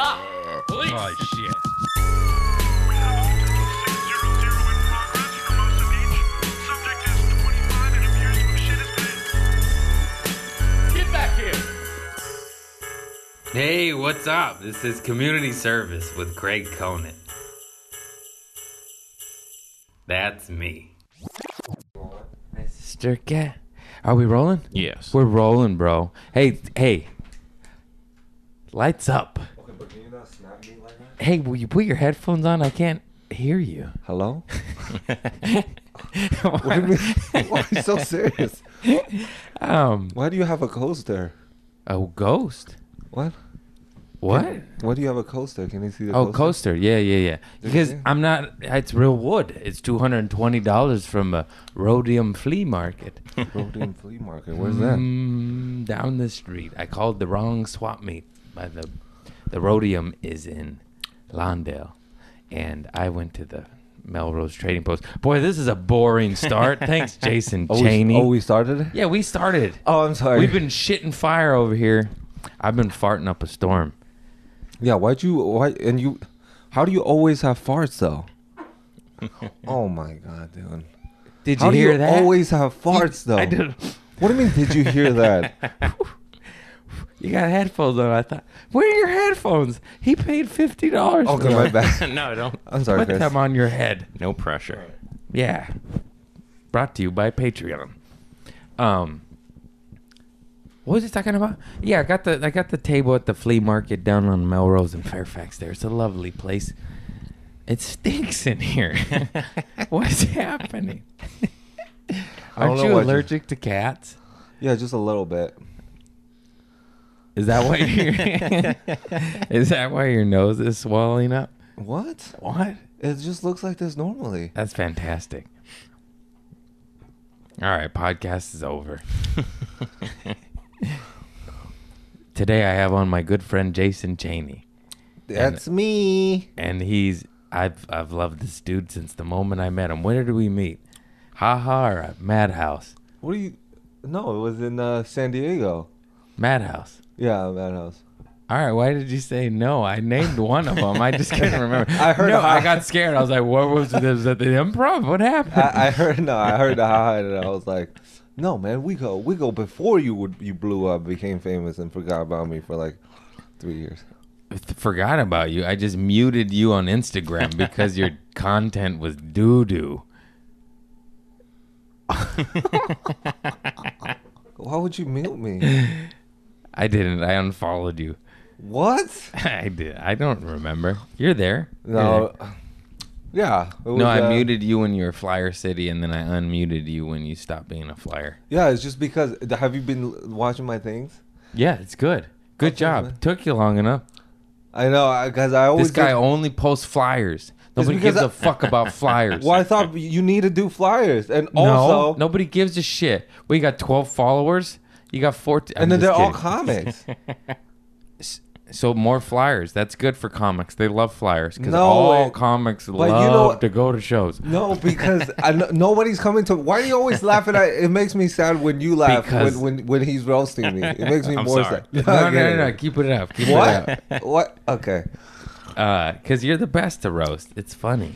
Stop! Police! Oh shit. We have Hotel 600 in progress for Hermosa Beach. Subject is 25 and appears to have shit his pants. Get back here! Hey, what's up? This is Community Service with Craig Conant. That's me. Sister cat. Are we rolling? Yes. We're rolling, bro. Hey, hey. Lights up. Okay, but can you not snap me like that? Hey, will you put your headphones on? I can't hear you. Hello? What do you mean? Why are you so serious? um, Why do you have a coaster? a ghost. What? What? Why do you have a coaster? Can you see the Oh, coaster? coaster. Yeah, yeah, yeah. Because see? I'm not. It's real wood. It's two hundred and twenty dollars from a Roadium flea market. Roadium Flea Market. Where's that? Mm, down the street. I called the wrong swap meet. By the, the Roadium is in Lawndale, and I went to the Melrose Trading Post. Boy, this is a boring start. Thanks, Jason Oh, we, Cheney. oh, we started yeah, we started. Oh, I'm sorry. We've been shitting fire over here. I've been farting up a storm. Yeah, why'd you. Why? And you. How do you always have farts, though? oh, my God, dude. Did How you do hear you that? always have farts, though? I did. What do you mean, did you hear that? You got headphones on. I thought, where are your headphones? He paid fifty dollars. Okay, my back. no, don't. I'm sorry, Put Chris. them on your head. No pressure. Yeah. Brought to you by Patreon. Um what was he talking about? Yeah, I got the I got the table at the flea market down on Melrose in Fairfax there. It's a lovely place. It stinks in here. What's happening? Aren't know you what you- allergic to cats? Yeah, just a little bit. Is that why your Is that why your nose is swelling up? What? What? It just looks like this normally. That's fantastic. All right, podcast is over. Today I have on my good friend Jason Cheney, That's me. and he's I've I've loved this dude since the moment I met him. Where did we meet? Ha ha or at Madhouse? What are you? No, it was in uh, San Diego. Madhouse. Yeah, Madhouse. All right, why did you say no? I named one of them. I just couldn't remember. I heard No, I got scared. I was like, "What was this? Was at the improv? What happened?" I, I heard no, I heard the hi and I was like, no, man, we go, we go before you would you blew up, became famous, and forgot about me for like three years. forgot about you. I just muted you on Instagram because your content was doo doo. Why would you mute me? I didn't. I unfollowed you. what? I did. I don't remember. You're there. No. Yeah. it No, I uh, muted you when you were Flyer City, and then I unmuted you when you stopped being a flyer. Yeah, it's just because. Have you been watching my things? Yeah, it's good. Good Okay, job. man. Took you long enough. I know, because I always This guy get- only posts flyers. Nobody gives I- a fuck about flyers. Well, I thought you need to do flyers, and No, also, nobody gives a shit. We got 12 followers. You got 14. and I'm then they're all kidding. comics. So more flyers. That's good for comics. They love flyers because No, all it- comics love you know- to go to shows. No, because I kn- nobody's coming to. Why are you always laughing at? It makes me sad when you laugh Because- when, when when he's roasting me. It makes me I'm more sorry. sad. No, I no, no, no. Keep it up. Keep What? it what? Okay. Uh, up. Because you're the best to roast. It's funny.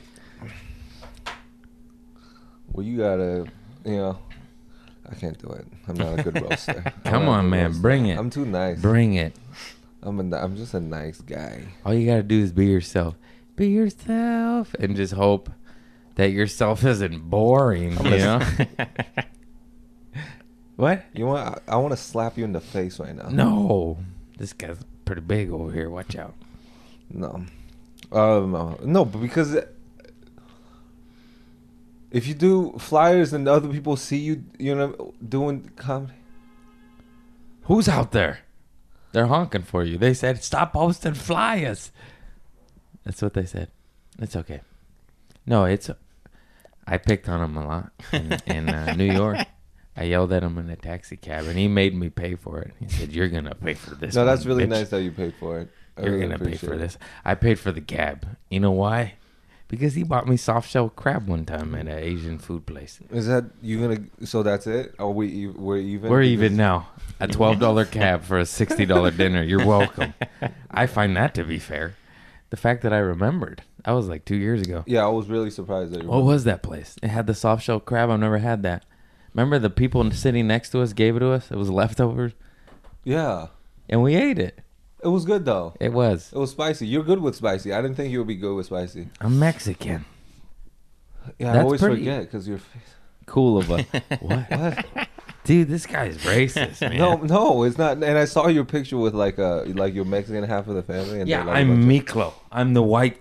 Well, you gotta, you know, I can't do it. I'm not a good roaster. Come on, man. roaster. Bring it. I'm too nice. Bring it. I'm a, I'm just a nice guy. All you got to do is be yourself. Be yourself. And just hope that yourself isn't boring. You know? what? You want? I, I want to slap you in the face right now. No. This guy's pretty big over here. Watch out. No. Um, no, but because if you do flyers and other people see you, you know, doing comedy. Who's out there? They're honking for you. They said, "Stop posting flyers." That's what they said. It's okay. No, it's. I picked on him a lot in, in uh, New York. I yelled at him in a taxi cab, and he made me pay for it. He said, "You're gonna pay for this." No, that's really bitch. nice that you paid for it. I You're really gonna pay for it. this. I paid for the cab. You know why? Because he bought me soft shell crab one time at an Asian food place. Is that you gonna? So that's it? Are we? We're even. We're even now. A twelve dollar cab for a sixty dollar dinner. You're welcome. I find that to be fair. The fact that I remembered, that was like two years ago. Yeah, I was really surprised that you. What was that place? It had the soft shell crab. I've never had that. Remember the people sitting next to us gave it to us? It was leftovers, Yeah, and we ate it. It was good though. It was. It was spicy. You're good with spicy. I didn't think you would be good with spicy. I'm Mexican. Yeah, I always pretty- forget because you're Cool of a what? What? Dude, this guy's racist, man. No, no, it's not. And I saw your picture with like uh like your Mexican half of the family. And Yeah, they're, like, a I'm bunch of- Miklo. I'm the white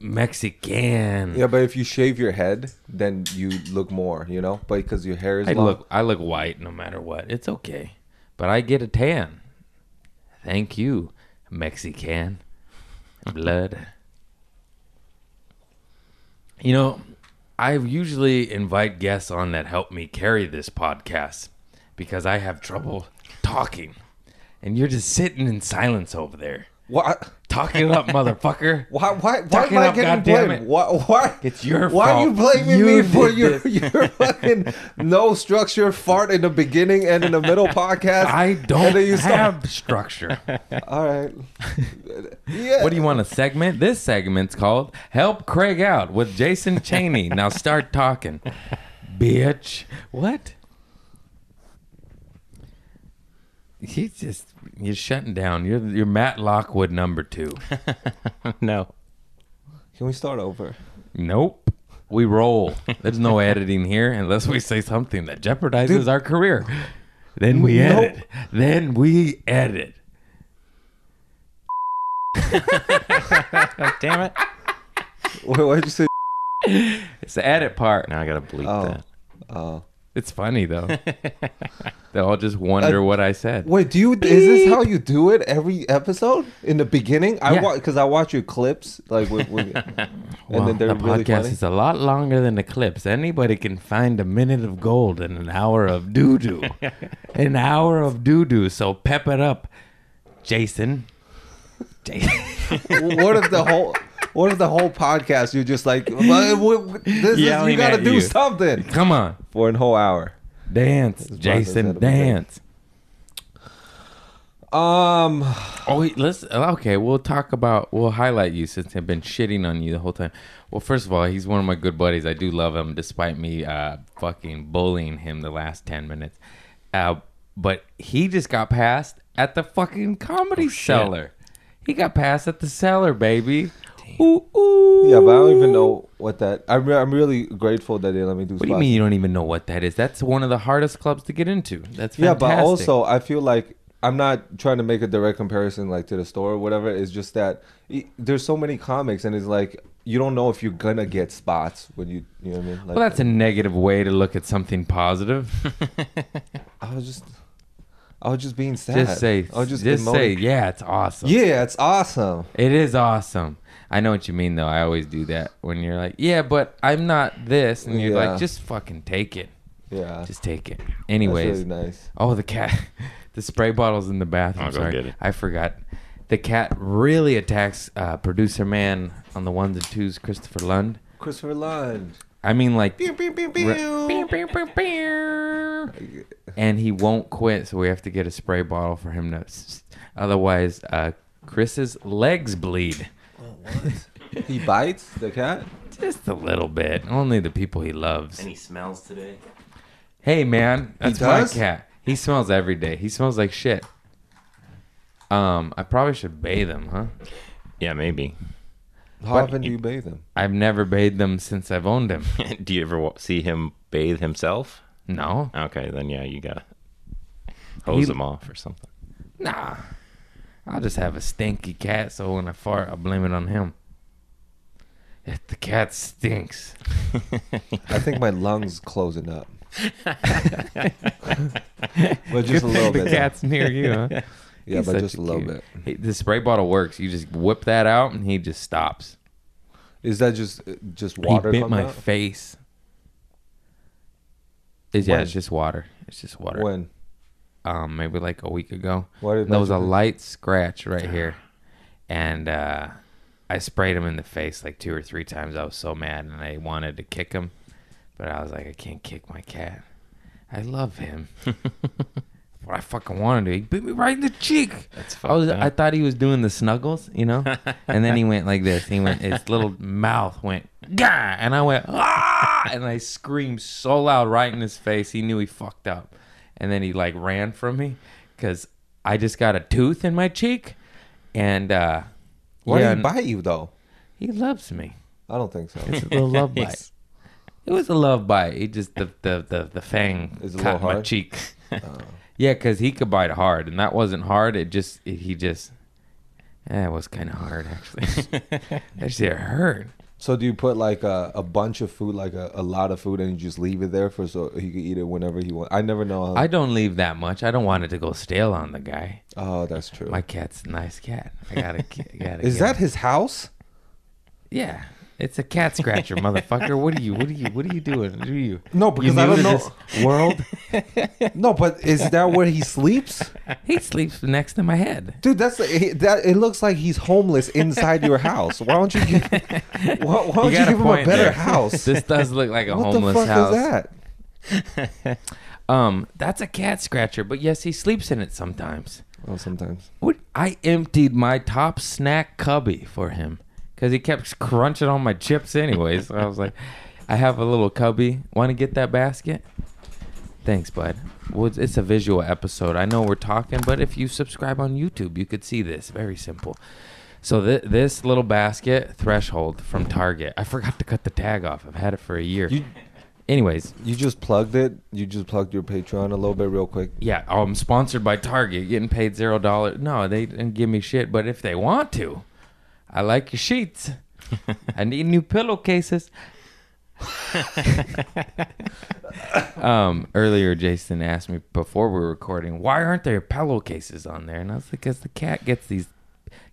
Mexican. Yeah, but if you shave your head, then you look more, you know. But because your hair is I long. look I look white no matter what. It's okay. But I get a tan. Thank you, Mexican. Blood. You know, I usually invite guests on that help me carry this podcast because I have trouble talking. And you're just sitting in silence over there. What? Talk it up, motherfucker. Why? Why? Why Talk am it I up, getting blamed? Why? Why? It's your fault. Why are you blaming You me for your this. your fucking no structure fart in the beginning and in the middle podcast? I don't you start- have structure. All right. Yeah. What do you want a segment? This segment's called Help Craig Out with Jason Cheney. now start talking. Bitch. What? He's just you're shutting down. You're you're Matt Lockwood number two. no. Can we start over? Nope. We roll. There's no editing here unless we say something that jeopardizes Dude. our career. Then we Nope. edit. Then we edit. Damn it. Wait, what did you say? It's the edit part. Now I gotta bleep Oh. that. Uh, It's funny though. They'll all just wonder Uh, what I said. wait, do you? Is this how you do it every episode in the beginning? I Yeah. watch because I watch your clips like with, with and Well, then they're the really podcast funny. is a lot longer than the clips. Anybody can find a minute of gold in an hour of doo doo. an hour of doo doo. So pep it up, Jason. Jason. what if the whole? What if the whole podcast you're just like, "Well, w- this is, you Yelling gotta at do you. something Come on, for an whole hour. dance, This Jason, had to be great. dance. Um, Oh, wait, let's. Okay, we'll talk about. We'll highlight you since I've been shitting on you the whole time. Well, first of all, he's one of my good buddies. I do love him, despite me uh, fucking bullying him the last ten minutes. Uh, but he just got passed at the fucking comedy cellar. He got passed at the cellar, baby. Ooh, ooh. yeah, but I don't even know what that. I'm, re- I'm really grateful that they let me do. What do you mean you don't even know what that is? That's one of the hardest clubs to get into. That's Yeah, but also I feel like I'm not trying to make a direct comparison like to the store or whatever. It's just that e- there's so many comics, and it's like you don't know if you're gonna get spots when you you know what I mean. Like, well, that's a negative way to look at something positive. I was just I was just being sad. Just say, I was just, just, emoting. say, yeah, it's awesome. yeah, it's awesome. It is awesome. I know what you mean, though. I always do that when you're like, yeah, but I'm not this, and you're Yeah. like, just fucking take it, Yeah, just take it. That's Anyways, really nice. oh, the cat, the spray bottle's in the bathroom. I'll go Sorry, get it. I forgot. The cat really attacks uh, producer man on the ones and twos, Christopher Lund. Christopher Lund. I mean, like, Pew, pew, pew, Re- pew. and he won't quit, so we have to get a spray bottle for him to. Otherwise, uh, Chris's legs bleed. He bites the cat. Just a little bit. Only the people he loves. And he smells today? Hey man, that's my does? cat. He smells every day. He smells like shit. Um, I probably should bathe him, huh? Yeah, maybe. How But often do you bathe him? I've never bathed him since I've owned him. Do you ever wa- see him bathe himself? No, Okay, then yeah, you gotta hose He- him off or something. nah. I'll just have a stinky cat, so when I fart, I'll blame it on him. If the cat stinks, I think my lungs closing up. but just a little the bit. cat's near you, huh? yeah, He's but such just a little cute- bit. He, the spray bottle works. You just whip that out, and he just stops. Is that just uh, just water? he bit my out? face. It's, yeah, When? it's just water. It's just water. When? Um, maybe like a week ago. Why did There was a that- light scratch right here, and uh, I sprayed him in the face like two or three times. I was so mad, and I wanted to kick him, but I was like, I can't kick my cat. I love him, what I fucking wanted to. He bit me right in the cheek. That's I was fucked I thought he was doing the snuggles, you know, and then he went like this. He went his little mouth went gah, and I went ah, and I screamed so loud right in his face. He knew he fucked up, and then he like ran from me because I just got a tooth in my cheek, and uh, Why yeah, did he bite you though? he loves me. I don't think so. It's a little love bite. It was a love bite. He just the the the, the fang Is it a caught my hard? cheek. yeah, because he could bite hard, and that wasn't hard. It just it, he just. Eh, it was kind of hard actually. Actually, it hurt. So do you put like a, a bunch of food, like a, a lot of food, and you just leave it there for so he can eat it whenever he wants? I never know. How, I don't leave that much. I don't want it to go stale on the guy. oh, that's true. My cat's a nice cat. I gotta. Gotta Is that him. his house? Yeah, it's a cat scratcher, motherfucker. What are you? What are you? What are you doing? Do you? No, You because I don't know. world. No, but is that where he sleeps? he sleeps next to my head. Dude, that's that. It looks like he's homeless inside your house. Why don't you give? Why, why don't you, a give him a better there. house? This does look like a what the homeless fuck house. is that? Um, that's a cat scratcher, but yes, he sleeps in it sometimes. Oh, sometimes. What? I emptied my top snack cubby for him because he kept crunching on my chips anyways. so I was like, I have a little cubby. Want to get that basket? Thanks, bud. Well, it's- it's a visual episode. I know we're talking, but if you subscribe on YouTube, you could see this. Very simple. So th- this little basket threshold from Target. I forgot to cut the tag off. I've had it for a year. You Anyways, you just plugged it. You just plugged your Patreon a little bit real quick. Yeah, oh, I'm sponsored by Target, getting paid zero dollars. No, they didn't give me shit, but if they want to, I like your sheets. I need new pillowcases. um, earlier, Jason asked me before we were recording, why aren't there pillowcases on there? And I was like, because the cat gets these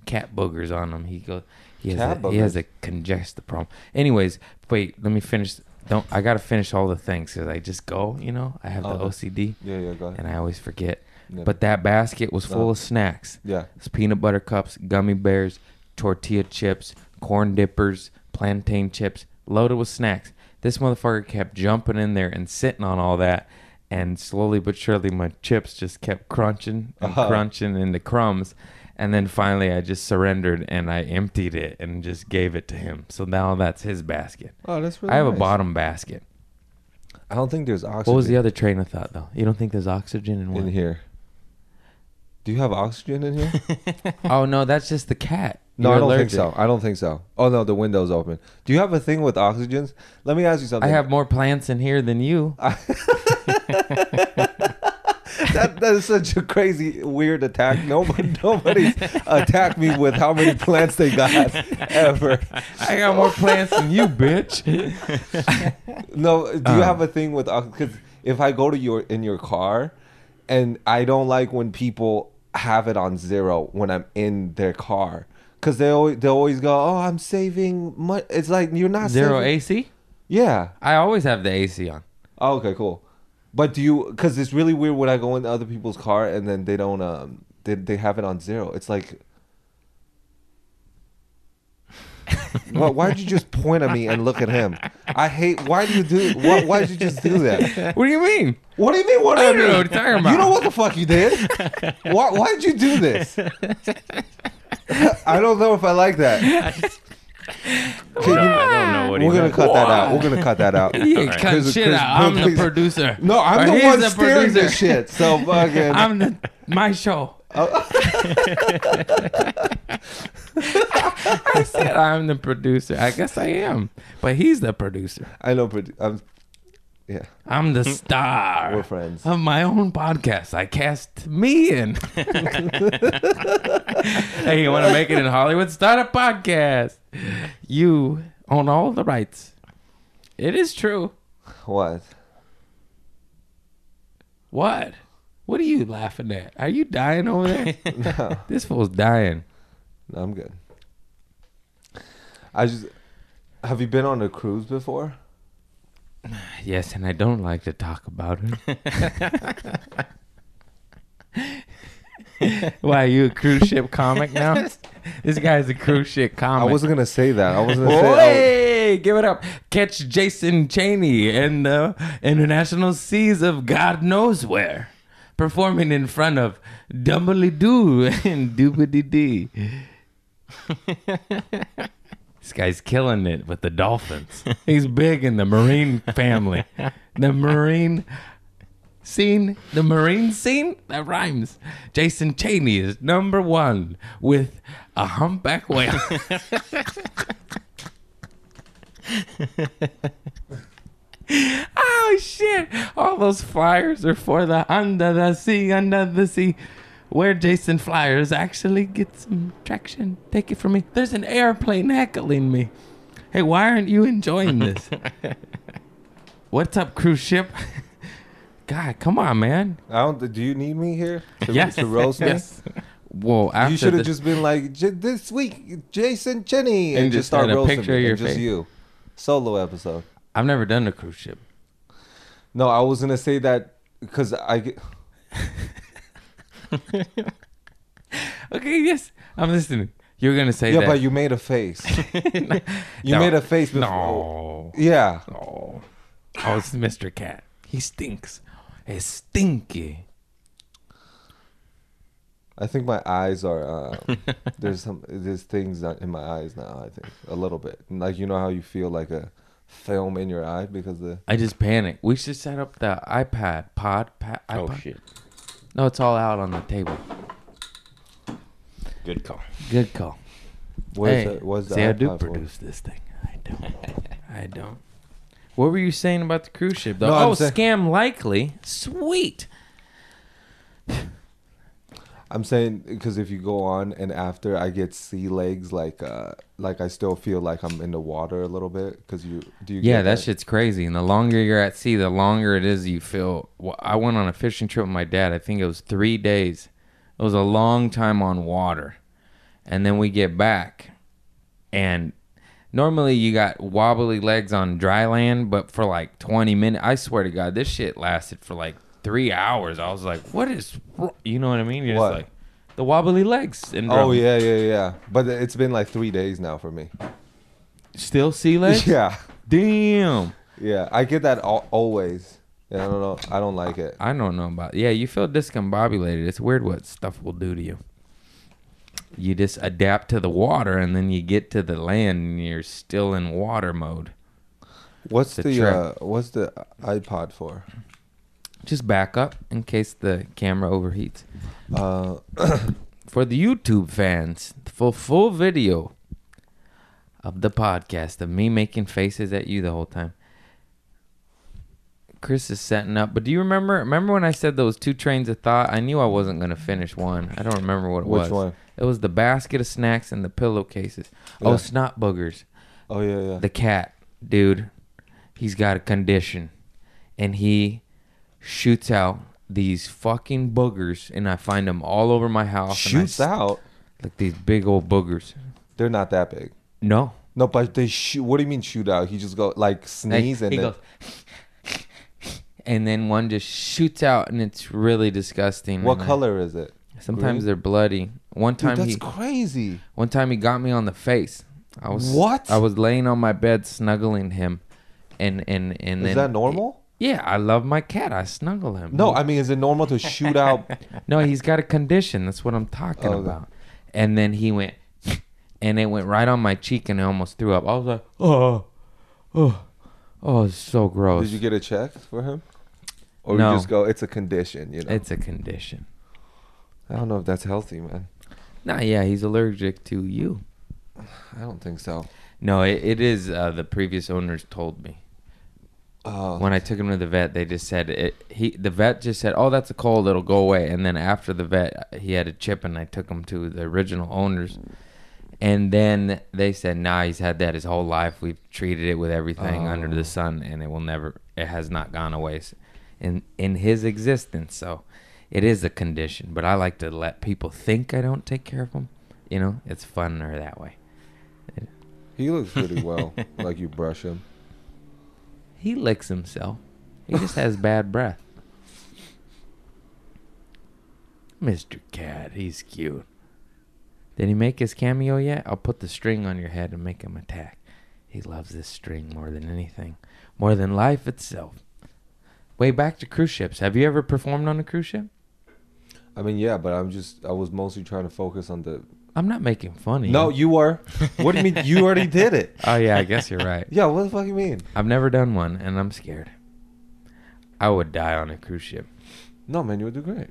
cat boogers on him. He goes, he has, a, he has a congestive problem. Anyways, wait, let me finish. Don't I gotta finish all the things because I just go, you know. I have the Oh. OCD Yeah, yeah, go ahead. and I always forget. Yeah. But that basket was full No. of snacks. Yeah. It's peanut butter cups, gummy bears, tortilla chips, corn dippers, plantain chips, loaded with snacks. This motherfucker kept jumping in there and sitting on all that, and slowly but surely my chips just kept crunching and Uh-huh. crunching into crumbs. And then finally, I just surrendered and I emptied it and just gave it to him. So now that's his basket. Oh, that's really I have a bottom basket. I don't think there's oxygen What was the other train of thought, though? You don't think there's oxygen in in here. Do you have oxygen in here? Oh no, that's just the cat. No, You're I don't allergic. think so. I don't think so. Oh no, the window's open. Do you have a thing with oxygens? Let me ask you something. I have more plants in here than you. that, that is such a crazy, weird attack. Nobody, nobody's attacked me with how many plants they got ever. I got more plants than you, bitch. No, do you Um. have a thing with because if I go to your in your car, and I don't like when people have it on zero when I'm in their car. Cause they always they always go, oh, I'm saving money. It's like you're not Zero saving- AC. Yeah. I always have the AC on. Oh, okay, cool. But do you? Because it's really weird when I go into other people's car and then they don't. Um, they they have it on zero. It's like. Why, why'd you just point at me and look at him? I hate. Why do you do? Why, why'd you just do that? What do you mean? What do you mean? What I do don't you know mean? what you're talking about. You know what the fuck you did? Why? Why'd you do this? I don't know if I like that. Can you- I don't know what we're gonna meant. cut that out. We're gonna cut that out. You ain't Alright. cut Chris- shit Chris- out. I'm the producer. No, I'm the he's one the steering producer. this shit. So fucking. I'm the my show. Oh. I said I'm the producer. I guess I am, but he's the producer. I know, but I'm. Yeah, I'm the star. we're friends. of my own podcast. I cast me in. hey, you want to make it in Hollywood? Start a podcast. You own all the rights. It is true. What? What? What are you laughing at? Are you dying over there? No, this fool's dying. no, I'm good. I just. Have you been on a cruise before? Yes, and I don't like to talk about it. Why, are you a cruise ship comic now? This guy's a cruise ship comic. I wasn't gonna say that. I wasn't gonna say. Oh. Hey, give it up. Catch Jason Cheney in the international seas of God knows where. performing in front of Dumbly Doo and Doobity Dee. This guy's killing it with the dolphins. He's big in the marine family. The marine scene, the marine scene, that rhymes. Jason Cheney is number one with a humpback whale. oh shit! All those flyers are for the under the sea, under the sea. Where Jason Flyers actually get some traction. Take it from me. There's an airplane heckling me. Hey, why aren't you enjoying this? What's up, cruise ship? God, come on, man. I don't. Do you need me here to, Yes. to roast me? Yes. Whoa, after You should have just been like "J- this week, Jason Cheney, and, And just just start had a roasting picture me, of your and just face. you, solo episode. I've never done a cruise ship. No, I was gonna say that because I get. Okay, yes, I'm listening. You're gonna say Yeah, that. but you made a face. You No. made a face before. No. Yeah. Oh, oh, it's Mr. Cat. He stinks. It's stinky. I think my eyes are. Uh, there's some. There's things in my eyes now. I think a little bit. Like you know how you feel like a film in your eye because the. I just panic. We should set up the iPad pod. Pa- Oh iPod. shit. No, it's all out on the table. Good call. Good call. What is hey, it? What's the see, I do produce this thing. I don't. I don't. What were you saying about the cruise ship? Though? No, oh, saying- scam likely. Sweet. I'm saying because if you go on and after I get sea legs, like uh, like I still feel like I'm in the water a little bit because you do you. Yeah, get that shit's crazy. And the longer you're at sea, the longer it is you feel. I went on a fishing trip with my dad. I think it was three days. It was a long time on water. And then we get back. And normally you got wobbly legs on dry land, but for like 20 minutes, I swear to God, this shit lasted for like three hours. I was like, what is, wr-" you know what I mean? You're What? just like, the wobbly legs. And Oh yeah, yeah, yeah. But it's been like three days now for me. Still sea legs? Yeah, Damn. yeah. I get that al- always. Yeah, I don't know. I don't like it. I don't know about. Yeah, you feel discombobulated. It's weird what stuff will do to you. You just adapt to the water, and then you get to the land, and you're still in water mode. What's The the trip. uh, what's the iPod for? Just back up in case the camera overheats. Uh, For the YouTube fans, for full video of the podcast of me making faces at you the whole time. Chris is setting up, but do you remember? Remember when I said those two trains of thought? I knew I wasn't gonna finish one. I don't remember what it Which was. one? It was the basket of snacks and the pillowcases. Oh, Yeah. snot boogers. oh yeah, yeah. The cat, dude, he's got a condition, and he shoots out these fucking boogers, and I find them all over my house. and I Shoots out. like these big old boogers. They're not that big. No, No, but they shoot. What do you mean shoot out? He just go like Like, sneeze and he then. goes, and then one just shoots out, and it's really disgusting. what and I- color is it? sometimes Green? they're bloody. One Dude, time that's he, crazy. one time he got me on the face. I was What? I was laying on my bed snuggling him, and and and Is then that normal? Yeah, I love my cat. I snuggle him. No, I mean, is it normal to shoot out? no, he's got a condition. That's what I'm talking Oh, okay. about. And then he went, and it went right on my cheek, and I almost threw up. I was like, oh, oh, oh, it's so gross. Did you get a check for him? Or No. you just go, it's a condition, you know? It's a condition. I don't know if that's healthy, man. Nah, yeah, he's allergic to you. I don't think so. No, it, it is. Uh, the previous owners told me Uh, when I took him to the vet. They just said it. He the vet just said, "Oh, that's a cold. It'll go away." And then after the vet, he had a chip, and I took him to the original owners. And then they said, "Nah, he's had that his whole life. We've treated it with everything under Oh. the sun, and it will never. It has not gone away in in his existence. So, it is a condition. But I like to let people think I don't take care of them. You know, it's funner that way. he looks pretty well. like you brush him. He licks himself. He just has bad breath. Mr. Cat, he's cute. Did he make his cameo yet? I'll put the string on your head and make him attack. He loves this string more than anything, more than life itself. Way back to cruise ships. Have you ever performed on a cruise ship? I mean, yeah, but I'm just I was mostly trying to focus on the. I'm not making fun of you. No, you were. What do you mean? You already did it. Oh yeah, I guess you're right. Yeah, what the fuck you mean? I've never done one, and I'm scared. I would die on a cruise ship. No, man, you would do great,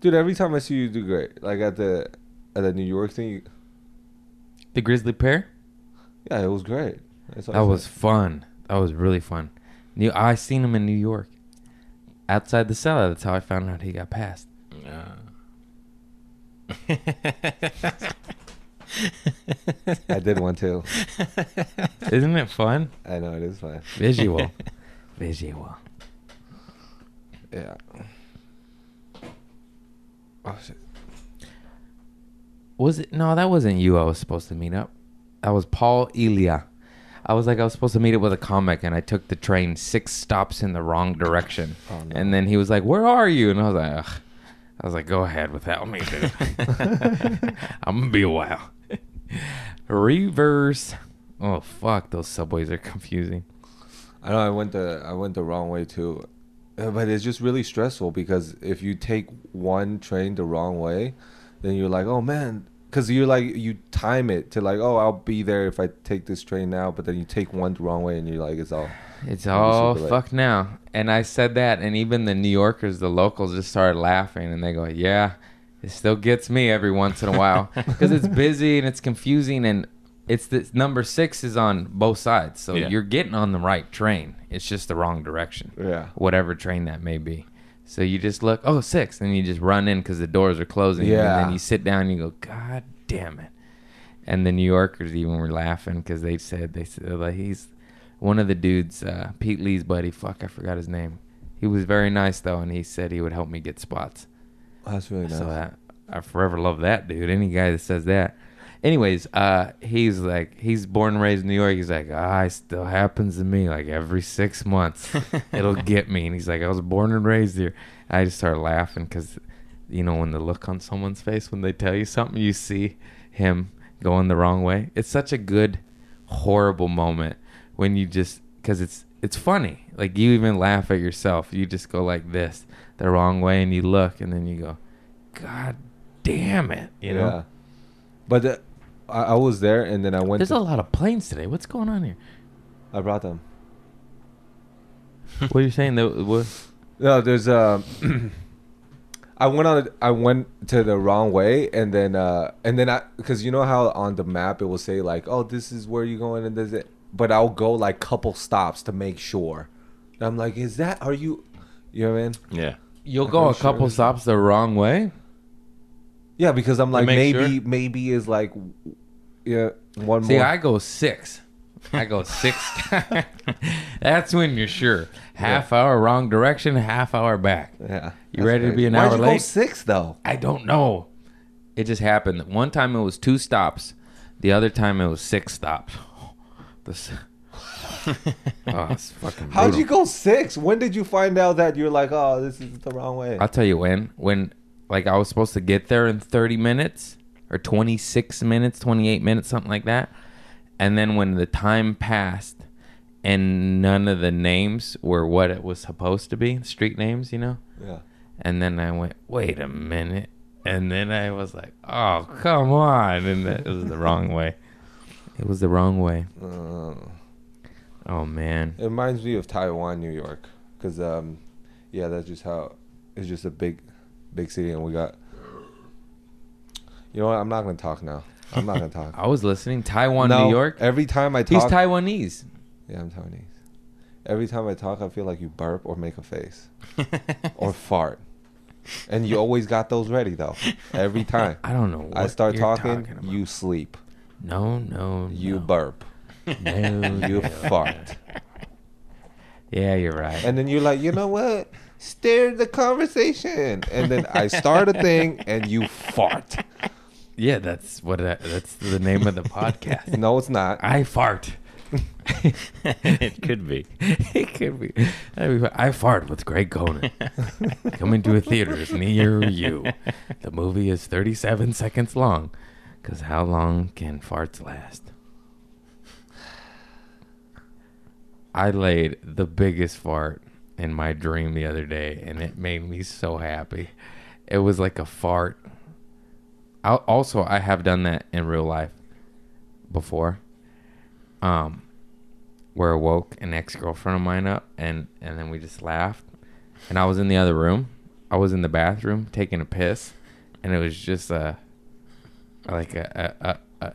dude. Every time I see you, you do great. Like at the at the New York thing, you- The Grisly Pear. yeah, it was great. That's That said. was fun. That was really fun. New, I seen him in New York, outside the cellar. That's how I found out he got passed. I did one too. Isn't it fun? I know it is fun. Visual, visual. Yeah. Oh shit. Was it? No, that wasn't you. I was supposed to meet up. That was Paul Elia. I was like, I was supposed to meet up with a comic, and I took the train six stops in the wrong direction. Oh, no. And then he was like, "Where are you?" And I was like, Ugh. "I was like, go ahead without me, dude. I'm gonna be a while." Reverse. Oh fuck, those subways are confusing. I know I went the I went the wrong way too, Uh, but it's just really stressful because if you take one train the wrong way, then you're like, oh man, because you're like you time it to like, oh I'll be there if I take this train now, but then you take one the wrong way and you're like, it's all. It's all fucked now. And I said that, and even the New Yorkers, the locals, just started laughing, and they go, "Yeah, it still gets me every once in a while because it's busy and it's confusing, and it's the number six is on both sides, so Yeah. you're getting on the right train. It's just the wrong direction, Yeah. whatever train that may be. So you just look, oh six, and you just run in because the doors are closing, and Yeah. then you sit down, and you go, God damn it. And the New Yorkers even were laughing because they said they said like he's one of the dudes, uh, Pete Lee's buddy. Fuck, I forgot his name. He was very nice though, and he said he would help me get spots. That's really nice. So that I forever love that dude. Any guy that says that. Anyways, uh, he's like he's born and raised in New York. He's like, ah, it still happens to me like every six months. It'll get me. And he's like, I was born and raised here. I just started laughing because, you know, when the look on someone's face when they tell you something, you see him going the wrong way. It's such a good, horrible moment when you just because it's it's funny. Like you even laugh at yourself. You just go like this the wrong way, and you look, and then you go, God damn it! You know. Yeah. But uh, I, I was there and then I went. There's a lot of planes today. What's going on here? I brought them. What are you saying? That what? No, there's um. I went on. I went to the wrong way, and then uh, and then I because you know how on the map it will say like, oh, this is where you're going, and this it. But I'll go like couple stops to make sure. And I'm like, is that? Are you? You know what I mean? Yeah. You'll I'm go a pretty sure couple stops the wrong way. Yeah, because I'm like maybe sure? maybe is like, yeah, one See, more. See, I go six. I go six. That's when you're sure. Half hour wrong direction, half hour back. yeah. You ready to be an Why'd hour you Go late? six though. I don't know. It just happened. One time it was two stops. The other time it was six stops. This. oh, ah, it's fucking. How'd you go six? When did you find out that you're like, oh, this is the wrong way? I'll tell you when. When like I was supposed to get there in 30 minutes or 26 minutes, 28 minutes, something like that. And then when the time passed and none of the names were what it was supposed to be, street names, you know? yeah. And then I went, "Wait a minute." And then I was like, "Oh, come on." And it was the wrong way. It was the wrong way. Uh, Oh man. It reminds me of Taiwan, New York, because um, yeah, that's just how it's just a big, big city, and we got. You know what? I'm not gonna talk now. I'm not gonna talk. I was listening Taiwan, No, New York. Every time I talk, He's Taiwanese. yeah, I'm Taiwanese. Every time I talk, I feel like you burp or make a face or fart, and you always got those ready though. Every time I don't know. I start talking, about. you sleep, No, no, you no. burp, No, you no. fart. Yeah, you're right. And then you're like, you know what? Steer the conversation. And then I start a thing and you fart. yeah, that's what. I, that's the name of the podcast. No, it's not. I fart. it could be. it could be. I fart with Craig Conant. Coming to a theaters near you. The movie is 37 seconds long. Because how long can farts last? I laid the biggest fart in my dream the other day, and it made me so happy. it was like a fart. I, also, I have done that in real life before. Um, where I woke an ex girlfriend of mine up, and and then we just laughed, and I was in the other room. I was in the bathroom taking a piss, and it was just a like a, a, a,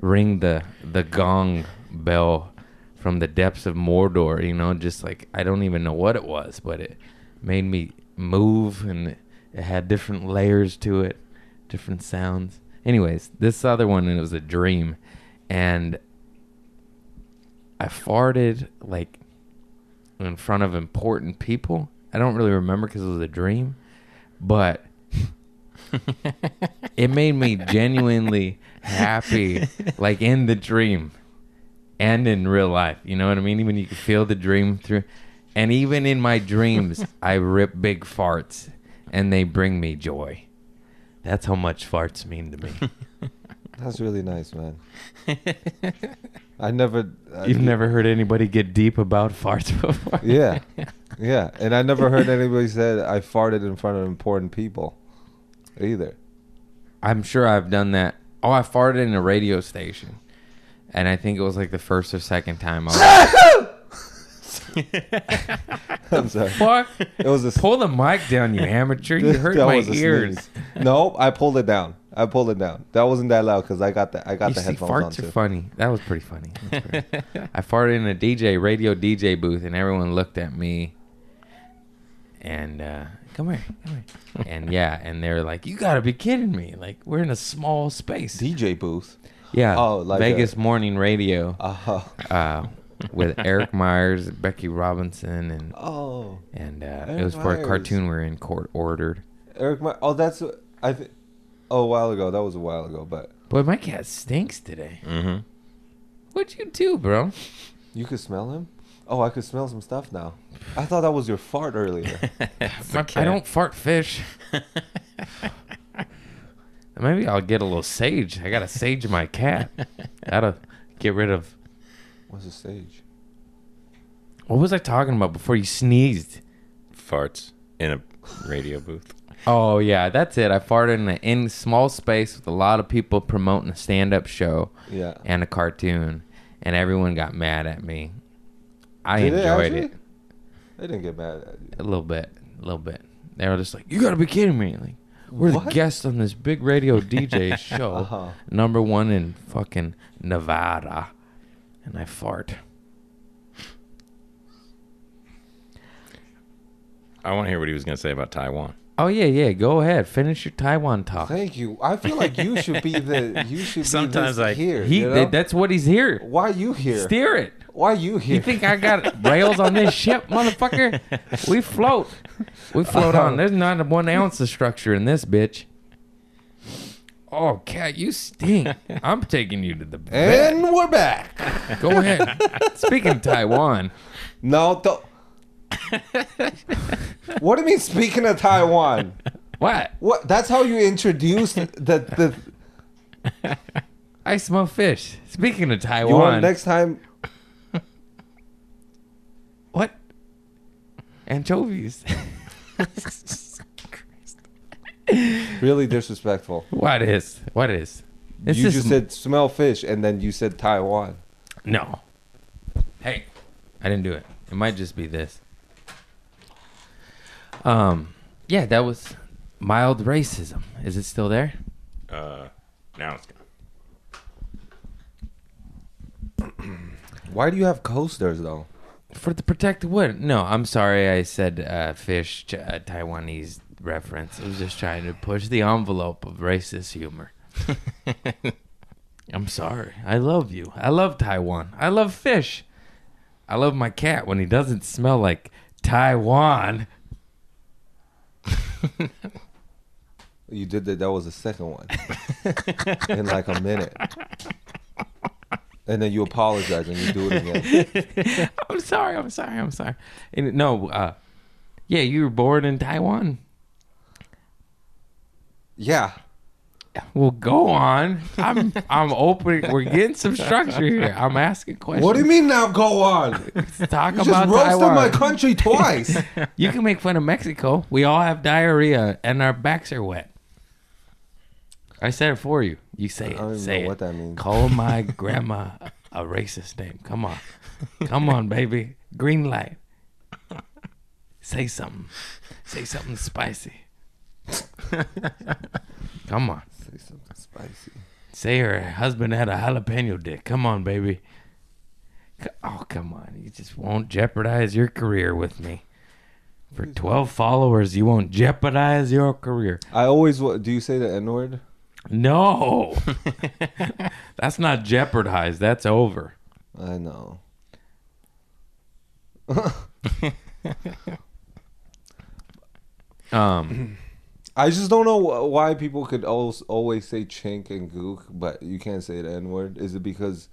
ring the the gong bell from the depths of Mordor. You know, just like I don't even know what it was, but it made me move, and it had different layers to it, different sounds. Anyways, this other one it was a dream, and I farted like in front of important people. I don't really remember because it was a dream, but it made me genuinely happy, like in the dream and in real life. You know what I mean? Even you can feel the dream through, and even in my dreams, I rip big farts, and they bring me joy. That's how much farts mean to me. That's really nice, man. I never. I- You've never heard anybody get deep about farts before? Yeah, yeah, and I never heard anybody said I farted in front of important people, either. I'm sure I've done that. Oh, I farted in a radio station, and I think it was like the first or second time. I I'm sorry. was, fuck! It was a. Pull the mic down, you amateur! You hurt that my was ears. No, I pulled it down. I pulled it down. That wasn't that loud because I got the I got You the see, headphones on farts too. are funny. That was pretty funny. Pretty- I farted in a DJ radio DJ booth, and everyone looked at me. And uh, come here, come here. and yeah, and they're like, "You gotta be kidding me! Like we're in a small space." DJ booth. yeah, Oh, like Vegas a- morning radio. Uh-huh. uh, with Eric Myers, Becky Robinson, and oh, and uh, it was for a Myers. cartoon we are in court ordered. Eric. My, oh, that's I think. Oh, a while ago. That was a while ago, but Boy, my cat stinks today. Mm-hmm. What'd you do, bro? you could smell him. Oh, I could smell some stuff now. I thought that was your fart earlier. My- I don't fart fish. Maybe I'll get a little sage. I gotta sage my cat. Gotta get rid of. What's the stage? What was I talking about before you sneezed? Farts in a radio booth. Oh yeah, that's it. I farted in a in small space with a lot of people promoting a stand-up show Yeah. and a cartoon, and everyone got mad at me. I Did they enjoyed actually? it They didn't get mad at you. a little bit, a little bit. They were just like, "You gotta be kidding me!" Like, we're What? the guests on this big radio DJ show, Uh-huh. number one in fucking Nevada, and I fart. I want to hear what he was going to say about Taiwan. Oh yeah, yeah. Go ahead, finish your Taiwan talk. Thank you. I feel like you should be the. You should Sometimes be this I- here. He, you know? that's what he's here. Why you here? Steer it. Why are you here? You think I got rails on this ship, motherfucker? We float. We float on. There's not one ounce of structure in this bitch. Oh, cat, you stink. I'm taking you to the vet. and we're back. Go ahead. Speaking of Taiwan, No, don't. what do you mean? Speaking of Taiwan, what? what? That's how you introduce the the. I smell fish. Speaking of Taiwan, You want Taiwan, next time? what? Anchovies. Really disrespectful. what is? What is? This you is just said smell fish, and then you said Taiwan. no. Hey, I didn't do it. It might just be this. Um, yeah, that was mild racism. Is it still there? Uh, now it's gone. Why do you have coasters though? For the protected what? No, I'm sorry. I said uh, fish, ch- uh, Taiwanese reference. I was just trying to push the envelope of racist humor. I'm sorry. I love you. I love Taiwan. I love fish. I love my cat when he doesn't smell like Taiwan. You did that. That was the second one in like a minute, and then you apologize and you do it again. I'm sorry. I'm sorry. I'm sorry. And no, uh, yeah, you were born in Taiwan. Yeah, Well, go on. I'm I'm opening. We're getting some structure here. I'm asking questions. What do you mean now? Go on. Talk You just about roasted Taiwan. my country twice. You can make fun of Mexico. We all have diarrhea and our backs are wet. I said it for you. You say it. I don't even say know it. what that means. Call my grandma a racist name. Come on. Come on, baby. Green light. Say something. Say something spicy. Come on. Say something spicy. Say her husband had a jalapeno dick. Come on, baby. Oh, come on. You just won't jeopardize your career with me. For 12 followers, you won't jeopardize your career. I always wa- do. You say the N word? No. That's not jeopardized. That's over. I know. Um, I just don't know wh- why people could always always say chink and gook, but you can't say the N word. Is it because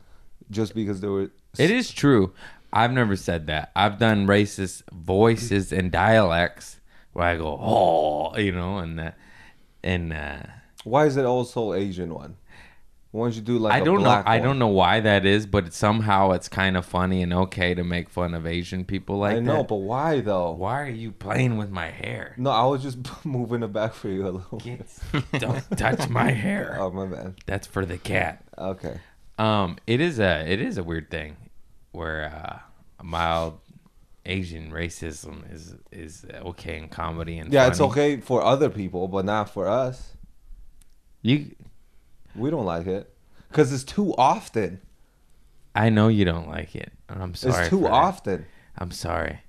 just because there were? it is true. I've never said that. I've done racist voices and dialects where I go, oh, you know, and, uh, and, uh, Why is it also Asian one? Why don't you do like I don't know. black I don't know why that is, but somehow it's kind of funny and okay to make fun of Asian people like I know, that. but why though? why are you playing with my hair? No, I was just moving it back for you a little. Get, don't touch my hair. Oh my bad. That's for the cat. Okay. Um, it is a it is a weird thing where uh, mild Asian racism is is okay in comedy and Yeah, it's okay for other people, but not for us. You, We don't like it because it's too often. I know you don't like it. and I'm sorry. it's too for that. often. I'm sorry.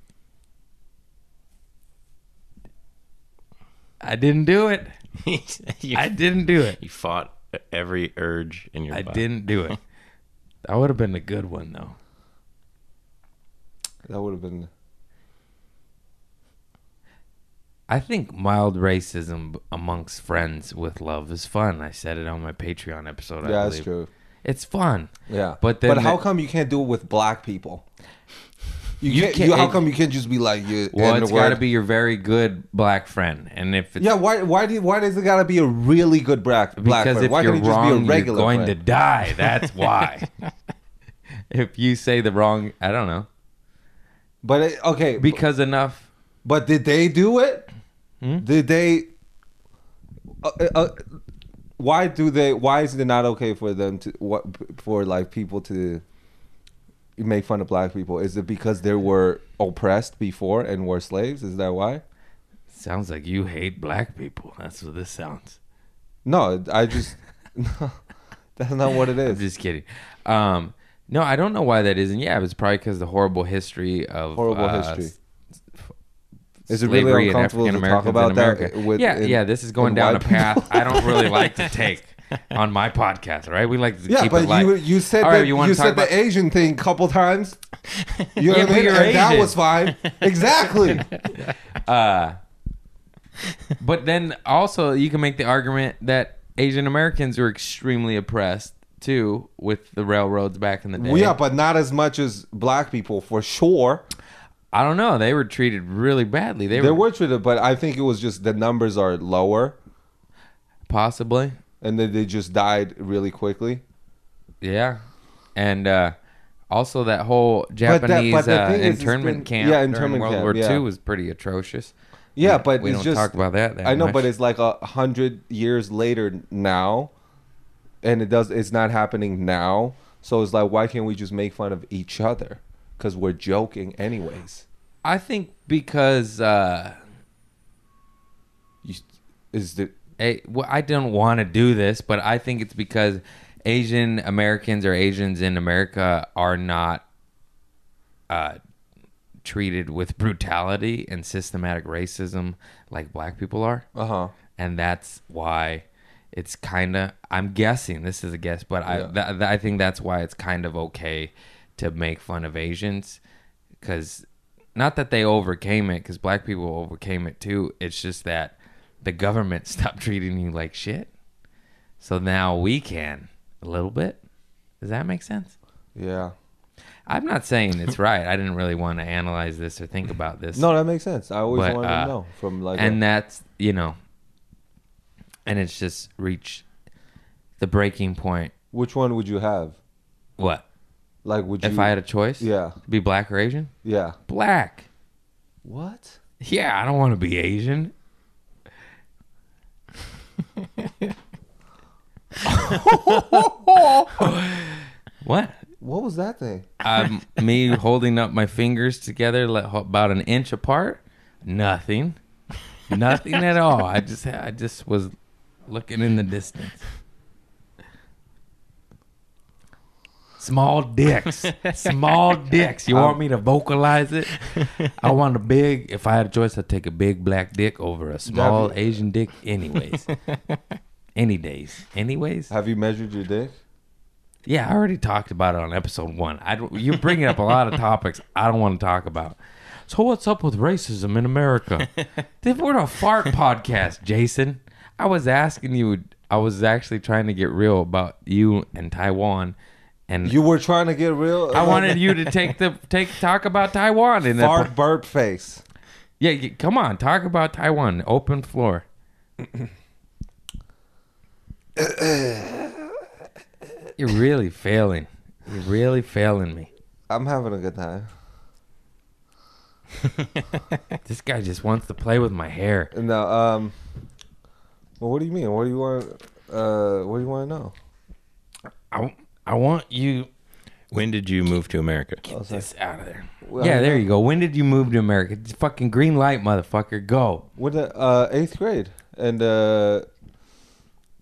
I didn't do it. you, I didn't do it. you fought every urge in your I body. didn't do it. That would have been a good one though. That would have been. I think mild racism amongst friends with love is fun. I said it on my Patreon episode. I Yeah, that's believe. true. It's fun. Yeah, But then but how the- come you can't do it with black people? You, You can't. can't- you, how it- come you can't just be like you? Well, it's got to be your very good black friend, and if it's Yeah, why? Why do? you- Why does it gotta be a really good black black because friend? if Why you're can't it just wrong, be a regular you're going friend? to die. That's why. if you say the wrong, I don't know, But it, okay, because enough. but did they do it? Hmm? Did they? Uh, uh, why do they? Why is it not okay for them to what for like people to make fun of black people? Is it because they were oppressed before and were slaves? Is that why? Sounds like you hate black people. That's what this sounds. No, I just no, that's not what it is. I'm just kidding. Um, no, I don't know why that is, and yeah, it's probably because the horrible history of Horrible uh, history. Is it really uncomfortable to talk about that with- yeah, in- yeah, this is going down a path? I don't really like to take on my podcast. Right? We like to Yeah, keep but it light. you you said All that right, you, wanna said about- the Asian thing a couple times. You know Yeah, what I mean? And that was fine. Exactly. Uh, but then also you can make the argument that Asian Americans were extremely oppressed too with the railroads back in the day. Yeah, but not as much as black people for sure. I don't know. They were treated really badly. They, They were were treated, but I think it was just the numbers are lower, possibly, and then they just died really quickly. yeah, and uh, also that whole that- Japanese but the uh, is, internment been- camp yeah, during internment World camp, War yeah. II was pretty atrocious. Yeah, We- but we it's don't just talk about that. that I know, much. but it's like a hundred years later now, and it does. It's not happening now. So it's like, why can't we just make fun of each other? Because we're joking, anyways. I think because uh, You, is the I, well, I don't want to do this, but I think it's because Asian Americans or Asians in America are not uh, treated with brutality and systematic racism like black people are. uh huh. And that's why it's kind of, I'm guessing, this is a guess, but I, Yeah. th- th- I think that's why it's kind of okay to make fun of Asians. Because not that they overcame it, because black people overcame it too. It's just that the government stopped treating you like shit. So now we can a little bit. Does that make sense? Yeah. I'm not saying it's right. I didn't really want to analyze this or think about this. No, that makes sense. I always But, wanted uh, to know from like. and that's you know, and it's just reached the breaking point. Which one would you have? What? Like, would you? If I had a choice? Yeah. Be black or Asian? Yeah. Black. What? Yeah, I don't want to be Asian. what? What was that thing? Um, me holding up my fingers together like, about an inch apart? Nothing. Nothing at all. I just I just was looking in the distance. Small dicks. Small dicks. You want um, me to vocalize it? I want a big if I had a choice I'd take a big black dick over a small That'd Asian dick anyways. Any days. Anyways. Have you measured your dick? Yeah, I already talked about it on episode one. I don't, you're bringing up a lot of topics I don't want to talk about. So what's up with racism in America? Then We're a fart podcast, Jason. I was asking you. I was actually trying to get real about you and Taiwan, and You were trying to get real. I wanted you to take the take talk about Taiwan and fart burp face. Yeah, y- come on, talk about Taiwan. Open floor. You're really failing. You're really failing me. I'm having a good time. This guy just wants to play with my hair. No, um, well, what do you mean? What do you want? Uh, what do you want to know? I, I want you When did you move to America? get this out of there. Well, yeah, there you go. When did you move to America? It's fucking green light, motherfucker. Go. What? the uh, eighth grade, and uh,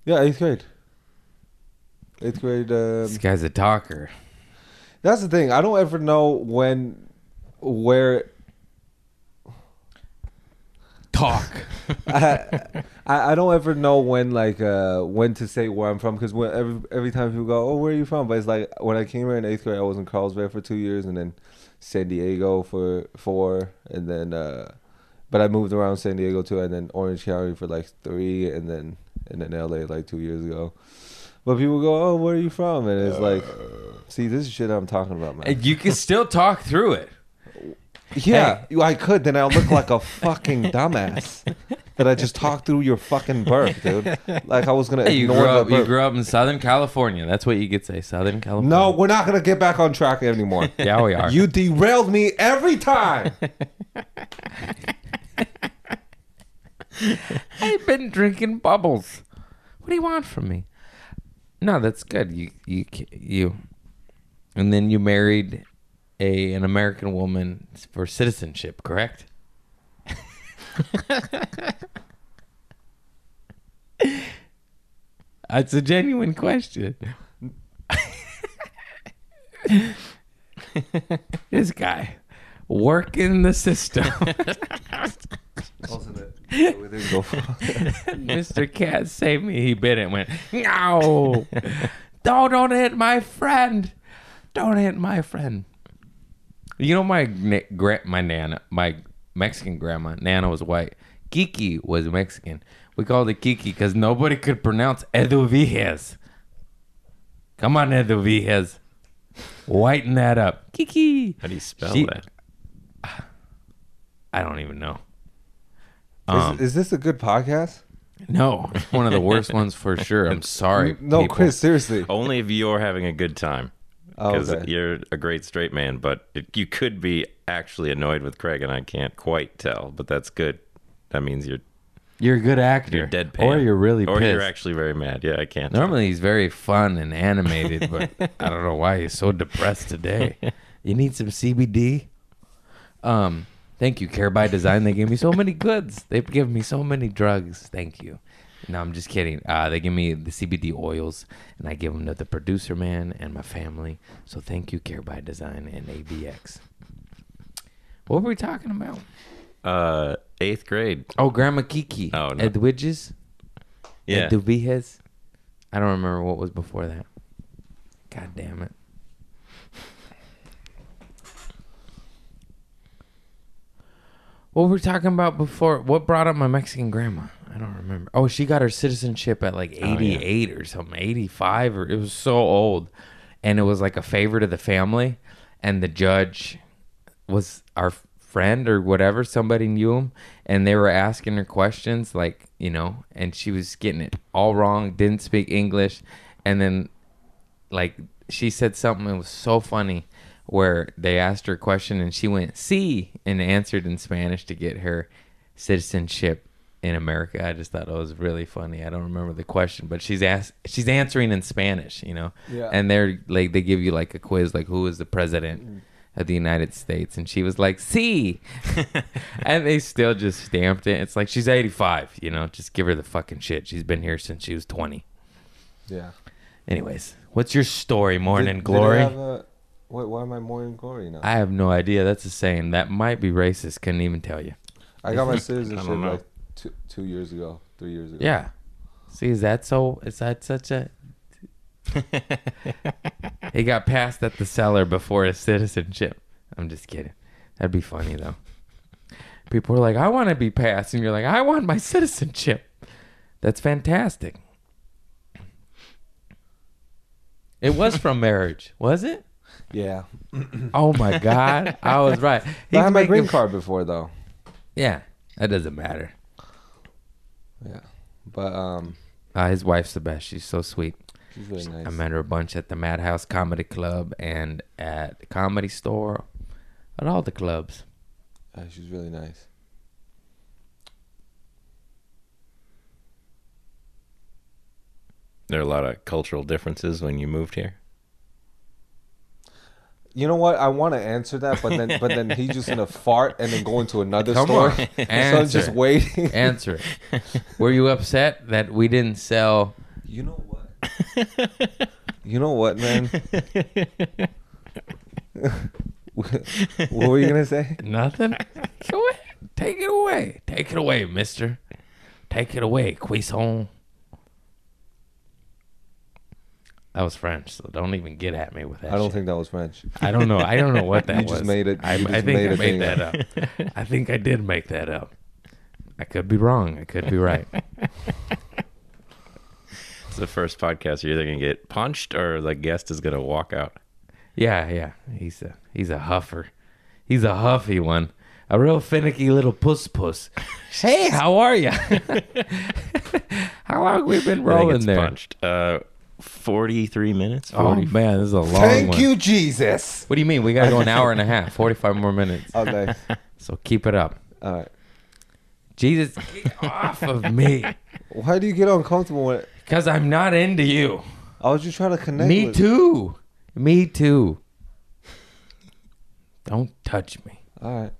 yeah, eighth grade. Eighth grade. Um, This guy's a talker. that's the thing. I don't ever know when, where. Talk. I, I I don't ever know when like uh when to say where I'm from because every every time people go oh where are you from? But it's like when I came here in eighth grade I was in Carlsbad for two years and then San Diego for four and then uh but I moved around San Diego too and then Orange County for like three and then and then LA like two years ago. But people go oh where are you from? And it's like see this is shit I'm talking about man. And you can still talk through it. Yeah I could then I'll look like a fucking dumbass that I just talked through your fucking burp dude like I was gonna Hey, you ignore grew up. You grew up in Southern California. That's what you could say. Southern California. No, we're not gonna get back on track anymore. Yeah, we are. You derailed me every time. I've been drinking bubbles. What do you want from me? No, that's good. You you you, and then you married a an American woman for citizenship, correct? That's a genuine question. this guy working the system. Mr. Cat saved me. He bit it and went, No! don't, don't hit my friend. Don't hit my friend. You know, my na- my Nana, my Mexican grandma, Nana was white. Kiki was Mexican. We called it Kiki because nobody could pronounce Eduviges. Come on, Eduviges. Whiten that up. Kiki. How do you spell She- that? I don't even know. Um, is, is this a good podcast? No, it's one of the worst ones for sure. I'm sorry. no, people. Chris, seriously. Only if you're having a good time. Oh, Because okay. you're a great straight man, but it, you could be actually annoyed with Craig, and I can't quite tell. But that's good. That means you're You're a good actor. you're deadpan, Or you're really or pissed. you're actually very mad. Yeah, I can't. tell. Normally he's very fun and animated, but I don't know why he's so depressed today. You need some CBD? Um, thank you, Care by Design. They gave me so many goods. They've given me so many drugs. Thank you. No, I'm just kidding. Uh, they give me the CBD oils, and I give them to the producer man and my family. So thank you, Care by Design and ABX. What were we talking about? Uh, eighth grade. Oh, Grandma Kiki. Oh, no. Edwiges. Yeah. Eduviges. I don't remember what was before that. God damn it. What were we talking about before? What brought up my Mexican grandma? I don't remember. Oh, she got her citizenship at like Oh, yeah. 88 or something, 85 or it was so old. And it was like a favor to the family and the judge was our friend or whatever, somebody knew him and they were asking her questions like, you know, and she was getting it all wrong, didn't speak English and then like she said something that was so funny where they asked her a question and she went see and answered in spanish to get her citizenship in america i just thought it was really funny i don't remember the question but she's asked she's answering in spanish you know Yeah. and they're like they give you like a quiz like who is the president mm. of the united states and she was like see and they still just stamped it it's like she's 85 you know just give her the fucking shit she's been here since she was 20 Yeah. Anyways, what's your story, Morning Did- did Glory? it have a- why, why am I morning glory now? I have no idea. That's a saying. That might be racist. Couldn't even tell you. I got my citizenship like two, two years ago, three years ago. Yeah. See, is that so? Is that such a? he got passed at the cellar before his citizenship. I'm just kidding. That'd be funny though. People are like, "I want to be passed," and you're like, "I want my citizenship." That's fantastic. It was from marriage, was it? Yeah. Oh my god, I was right. I He's had my making- green card before though. Yeah, that doesn't matter. Yeah. But um, Uh, his wife's the best. She's so sweet. she's really nice. I met her a bunch at the Madhouse Comedy Club and at the Comedy Store, at all the clubs. Uh, she's really nice. There are a lot of cultural differences when you moved here. You know what? I want to answer that, but then but then he's just gonna fart and then go into another Come store. on, so I'm answer. just waiting. Answer. Were you upset that we didn't sell? You know what? you know what, man? what were you gonna say? Nothing. Go ahead. Take it away. Take it away, Mister. Take it away, Cuisson. That was French, so don't even get at me with that. I don't shit. think that was French. I don't know. I don't know what that You was. just made it- I, you I just think made I a made thing that up. I think I did make that up. I could be wrong. I could be right. It's the first podcast. You're either gonna get punched or the guest is gonna walk out. Yeah, yeah. He's a he's a huffer. He's a huffy one. A real finicky little puss puss. Hey, how are you? how long we been I think rolling it's there? punched. Uh, forty-three minutes. Oh 40, man, this is a long Thank one. you, Jesus. What do you mean? We gotta go an hour and a half, forty-five more minutes. Oh, okay. So keep it up. All right. Jesus, get off of me, Why do you get uncomfortable when because I'm not into you. I was just trying to connect? Me with- too. Me too. Don't touch me. All right.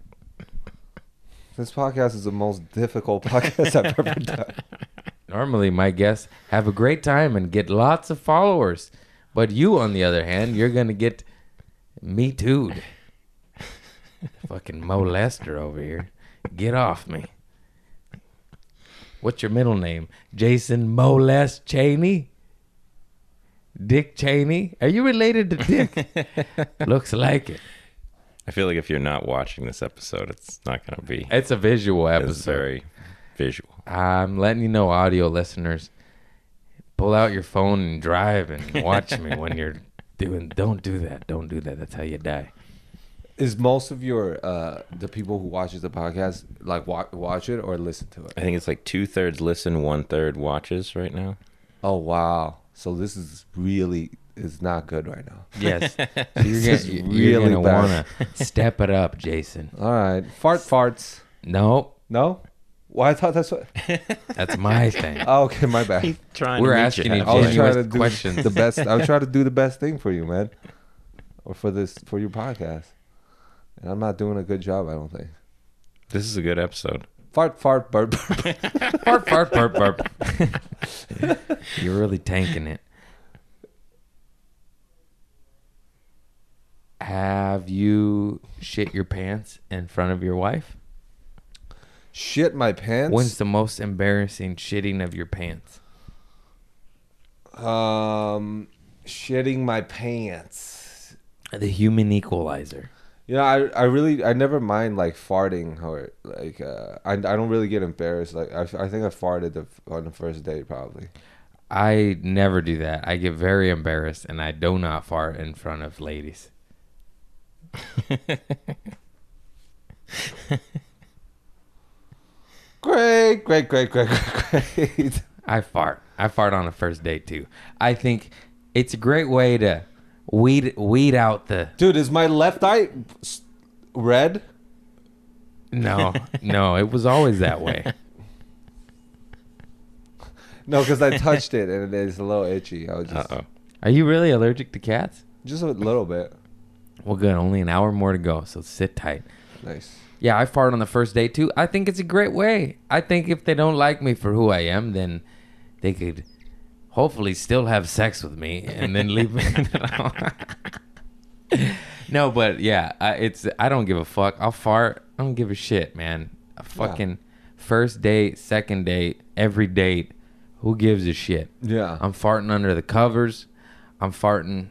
This podcast is the most difficult podcast I've ever done. Normally, my guests have a great time and get lots of followers. But you, on the other hand, you're going to get me too. Fucking molester over here. Get off me. What's your middle name? Jason Molest Cheny? Dick Cheney? Are you related to Dick? Looks like it. I feel like if you're not watching this episode, it's not gonna be. It's a visual It's episode. very visual. I'm letting you know, audio listeners, pull out your phone and drive and watch me when you're doing. Don't do that. Don't do that. That's how you die. Is most of your uh the people who watches the podcast like wa- watch it or listen to it? I think it's like two thirds listen, one third watches right now. Oh wow! So this is really is not good right now. Yes, you're This gonna, is you're really gonna bad. wanna step it up, Jason. All right, fart farts. No, No, well I thought that's what. that's my thing. Oh, okay, my bad. Trying We're to meet asking you you. I was genuine trying to do questions. the best. I was trying to do the best thing for you, man, or for this for your podcast. And I'm not doing a good job. I don't think. This is a good episode. Fart, fart, burp. burp. Fart, fart, burp, burp. you're really tanking it. Have you shit your pants in front of your wife? Shit my pants. When's the most embarrassing shitting of your pants? um, shitting my pants. The human equalizer. You know, I I really I never mind like farting or like uh, I I don't really get embarrassed. Like I, I think I farted the, on the first date probably. I never do that. I get very embarrassed and I do not fart in front of ladies. Great, great, great, great, great, great. I fart. I fart on a first date too. I think it's a great way to weed weed out the Dude, is my left eye s- red? no no. It was always that way. No, because I touched it and it is a little itchy. I was Uh-oh. Are you really allergic to cats? just a little bit. Well, good. Only an hour more to go, so sit tight. Nice. Yeah, I fart on the first date too. I think it's a great way. I think if they don't like me for who I am, then they could hopefully still have sex with me and then leave me. no, but yeah, I, it's I don't give a fuck. I'll fart. I don't give a shit, man. A fucking first date, second date, every date. Who gives a shit? Yeah. I'm farting under the covers. I'm farting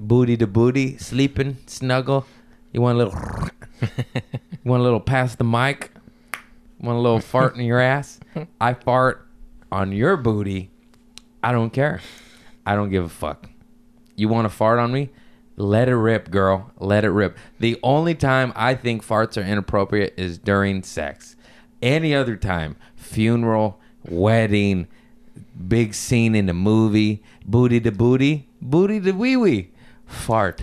booty to booty, sleeping, snuggle. You want a little you want a little past the mic? Want a little fart in your ass? I fart on your booty. I don't care. I don't give a fuck. You want to fart on me? Let it rip, girl. Let it rip. The only time I think farts are inappropriate is during sex. Any other time, funeral, wedding, big scene in the movie, booty to booty, booty to wee wee, fart.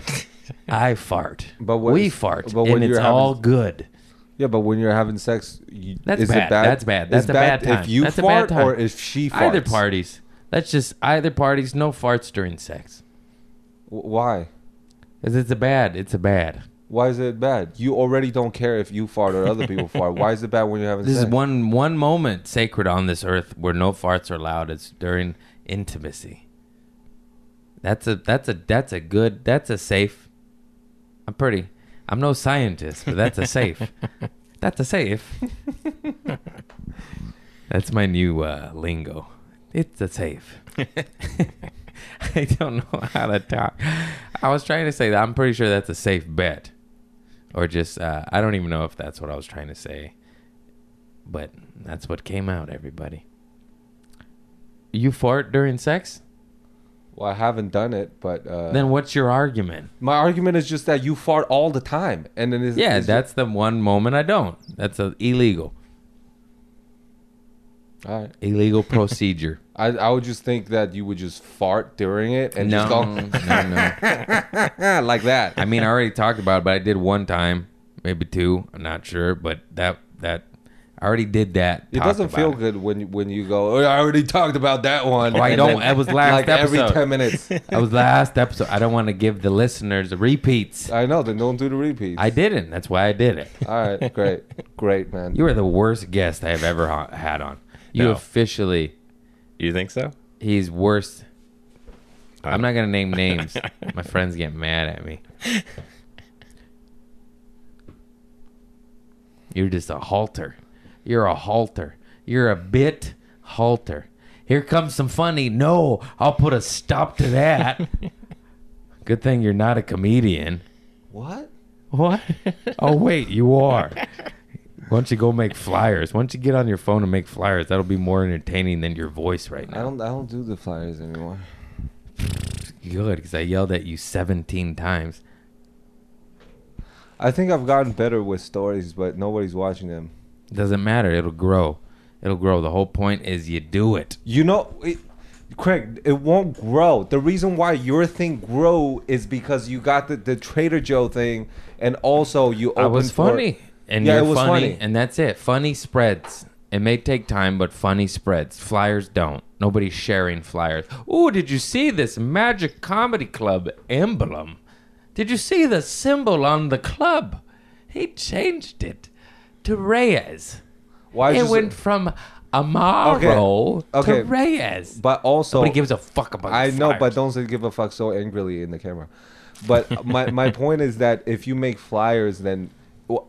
I fart. But when- we fart, but when and it's having- all good. Yeah, but when you're having sex, you, That's is bad. it bad? That's bad. That's It's a bad time. If you That's a fart bad time. or if she farts. Either parties. That's just either parties. No farts during sex. W- Why? Cause it's a bad. It's a bad. Why is it bad? You already don't care if you fart or other people fart. Why is it bad when you're having This sex? is one one moment sacred on this earth where no farts are allowed. It's during intimacy. That's a that's a that's a good that's a safe. I'm pretty. I'm no scientist, but that's a safe. that's a safe. that's my new uh, lingo. It's a safe. I don't know how to talk. I was trying to say that I'm pretty sure that's a safe bet, or just uh, I don't even know if that's what I was trying to say but that's what came out everybody you fart during sex well, I haven't done it, but uh, then what's your argument? My argument is just that you fart all the time, and then it's, yeah it's that's the one moment i don't. That's a illegal. All right. illegal procedure. I I would just think that you would just fart during it and no, just go no no. Like that. i mean i already talked about it but i did one time maybe two i'm not sure but that that i already did that It doesn't feel it. good when you- when you go. Oh, I already talked about that one. Oh, I don't- then, it was last like every ten minutes. that was last episode i don't want to give the listeners repeats I know. Then don't do the repeats. i didn't that's why i did it All right, great, great, man. You are the worst guest I have ever ha- had on. You No. officially, You think so? he's worst. I'm not gonna name names. My friends get mad at me. You're just a halter. You're a halter. You're a bit halter. Here comes some funny. No, I'll put a stop to that. Good thing you're not a comedian. What? What? oh wait, you are. Why don't you go make flyers? Why don't you get on your phone and make flyers? That'll be more entertaining than your voice right now. I don't. I don't do the flyers anymore. Good, because I yelled at you 17 times. I think I've gotten better with stories, but nobody's watching them. Doesn't matter. It'll grow. It'll grow. The whole point is you do it. You know, it, Craig, it won't grow. The reason why your thing grow is because you got the, the Trader Joe thing, and also you opened I was for- funny, and Yeah, you're it was funny, funny. and that's it. Funny spreads. It may take time, but funny spreads. Flyers don't. Nobody's sharing flyers. Ooh, did you see this Magic Comedy Club emblem? Did you see the symbol on the club? He changed it to Reyes. Why it went from Amaro Okay, okay. to Reyes. But also, Nobody gives a fuck about. I know, but don't say give a fuck so angrily in the camera. But my my point is that if you make flyers, then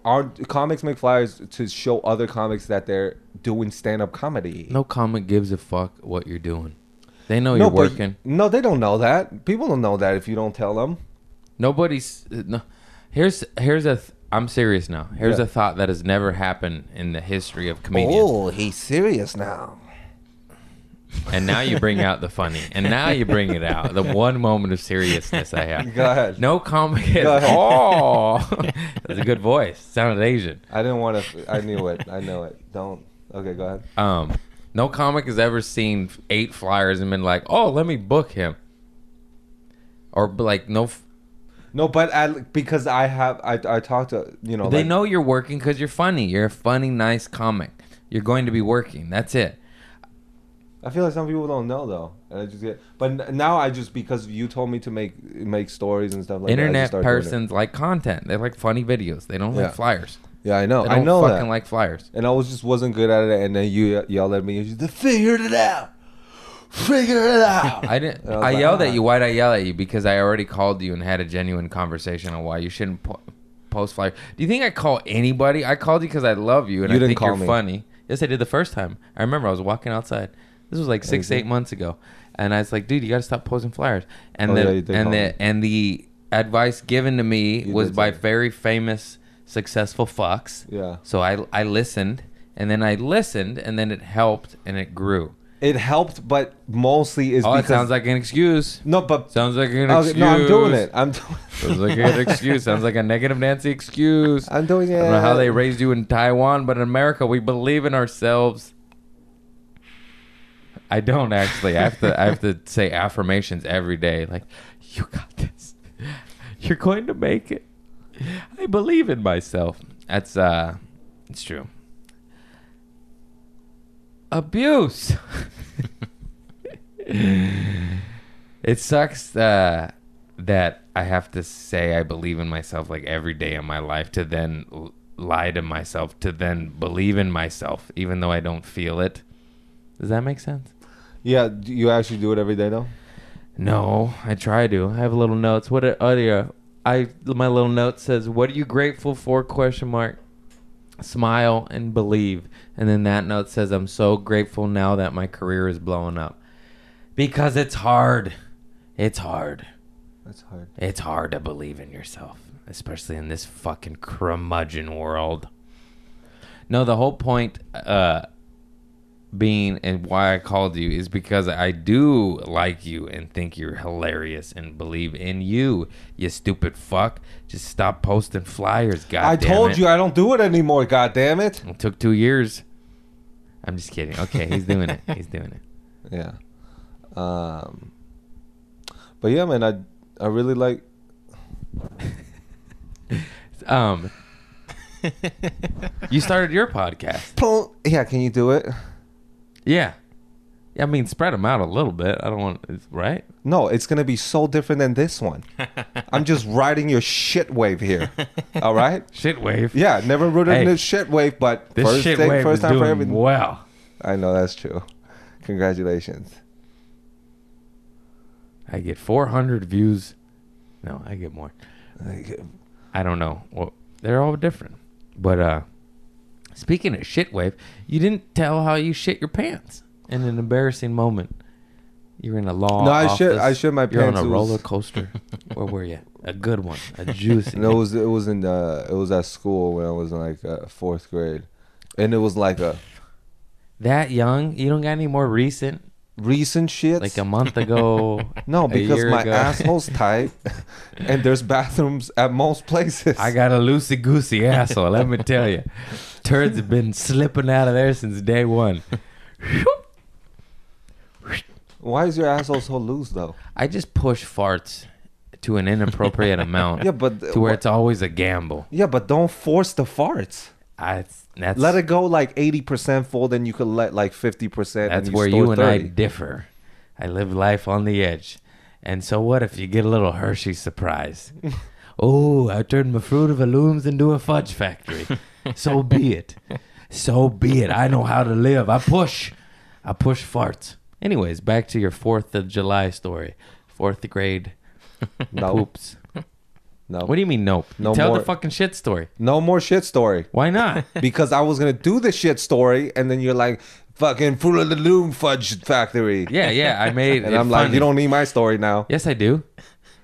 aren't comics make flyers to show other comics that they're doing stand up comedy? No comic gives a fuck what you're doing. They know No, you're working. No, they don't know that. People don't know that if you don't tell them. Nobody's uh, no. Here's here's a. Th- I'm serious now. Here's a thought that has never happened in the history of comedians. Oh, he's serious now. And now you bring out the funny. And now you bring it out. The one moment of seriousness I have. Go ahead. No comic. Ahead. Oh, that's a good voice. Sounded Asian. I didn't want to. I knew it. I know it. Don't. Okay, go ahead. Um, No comic has ever seen eight flyers and been like, "Oh, let me book him," or like no. F- No, but I, because I have I I talked to you know they like- know you're working because you're funny. You're a funny, nice comic. You're going to be working. That's it. I feel like some people don't know though, and I just get. But now I just because you told me to make make stories and stuff like that. Internet started persons like content. They like funny videos. They don't Yeah. like flyers. Yeah, I know. They I know fucking that. like flyers. and I was just wasn't good at it, and then you yelled at me. You just figured it out. Figure it out. I didn't. I I like, yelled "Ah." at you. Why'd I yell at you? Because I already called you and had a genuine conversation on why you shouldn't po- post flyers. Do you think I call anybody? I called you because I love you and you I think you're me. funny. Yes, I did the first time. I remember I was walking outside. This was like six, did? eight months ago, and I was like, "Dude, you got to stop posting flyers." And Oh, the yeah, and the me. and the advice given to me You was by say. very famous, successful fucks. Yeah. So I I listened, and then I listened, and then it helped, and it grew. It helped, but mostly is Oh, it because sounds like an excuse. no, but Sounds like an Okay, excuse. no, I'm doing it. I'm doing. Sounds like an excuse. Sounds like a negative Nancy excuse. I I'm doing it. I don't know how they raised you in Taiwan, but in America, we believe in ourselves. I don't actually. I have to. I have to say affirmations every day. Like, you got this. You're going to make it. I believe in myself. That's uh, it's true. Abuse. it sucks uh, that I have to say I believe in myself like every day of my life to then l- lie to myself to then believe in myself even though I don't feel it. Does that make sense? Yeah, do you actually do it every day though. No, I try to. I have little notes. What are, are there? I my little note says, "What are you grateful for?" Question mark. Smile and believe. And then that note says, "I'm so grateful now that my career is blowing up." Because it's hard. It's hard. That's hard. It's hard to believe in yourself, especially in this fucking curmudgeon world. No, the whole point uh being and why I called you is because I do like you and think you're hilarious and believe in you, you stupid fuck. Just stop posting flyers, god I told it. you I don't do it anymore. God damn it. It took two years. I'm just kidding. Okay, he's doing it. He's doing it. Yeah. Um. But yeah, man, I I really like. Um You started your podcast. Yeah, can you do it? Yeah. I mean, spread them out a little bit. I don't want, right? No, it's gonna be so different than this one. I'm just riding your shit wave here. All right. Shit wave. Yeah, never ridden Hey. this shit wave, but This first shit thing, wave first is time doing for everything. well. I know that's true. Congratulations. I get 400 views. No, I get more. I don't know. Well, they're all different. But uh speaking of shit wave, you didn't tell how you shit your pants in an embarrassing moment. You're in a law. No, I shit- I shit my You're pants. on a roller coaster. Where were you? A good one, a juicy. No, it was it was in uh, it was at school when I was in like uh, fourth grade, and it was like a that young? You don't got any more recent? Recent shit. Like a month ago? no, because my ago? asshole's tight, and there's bathrooms at most places. I got a loosey goosey asshole. Let me tell you, turds have been slipping out of there since day one. Why is your asshole so loose though? I just push farts to an inappropriate amount. Yeah, but to where it's always a gamble. yeah, but don't force the farts. I, that's Let it go like eighty percent full, then you could let like fifty percent. that's and where you and I differ. I live life on the edge. And so what if you get a little Hershey surprise? oh, I turned my Fruit of the Looms into a fudge factory. so be it. So be it. I know how to live. I push. I push farts. Anyways, back to your 4th of July story. 4th grade No, poops. No, What do you mean nope? No Tell more- the fucking shit story. no more shit story. Why not? because I was gonna do the shit story, and then you're like, "Fucking Fruit of the Loom Fudge Factory." yeah, yeah, I made and it I'm like, "You don't need my story now." Yes, I do.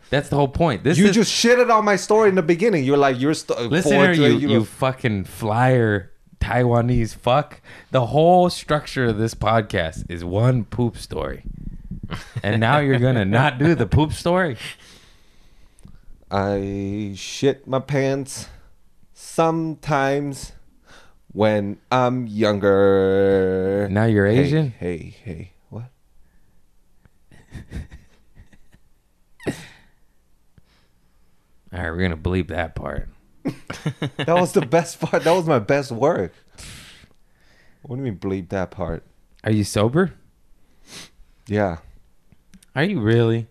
That's the whole point. This you is just shitted on my story in the beginning. You're like, "You're st- listen forward here, to you, it, you fucking flyer Taiwanese fuck. The whole structure of this podcast is one poop story, and now you're gonna not do the poop story. I shit my pants sometimes when I'm younger. Now you're Hey, Asian? Hey, hey, what? All right, we're gonna bleep that part. That was the best part. That was my best work. What do you mean bleep that part? Are you sober? Yeah. Are you really?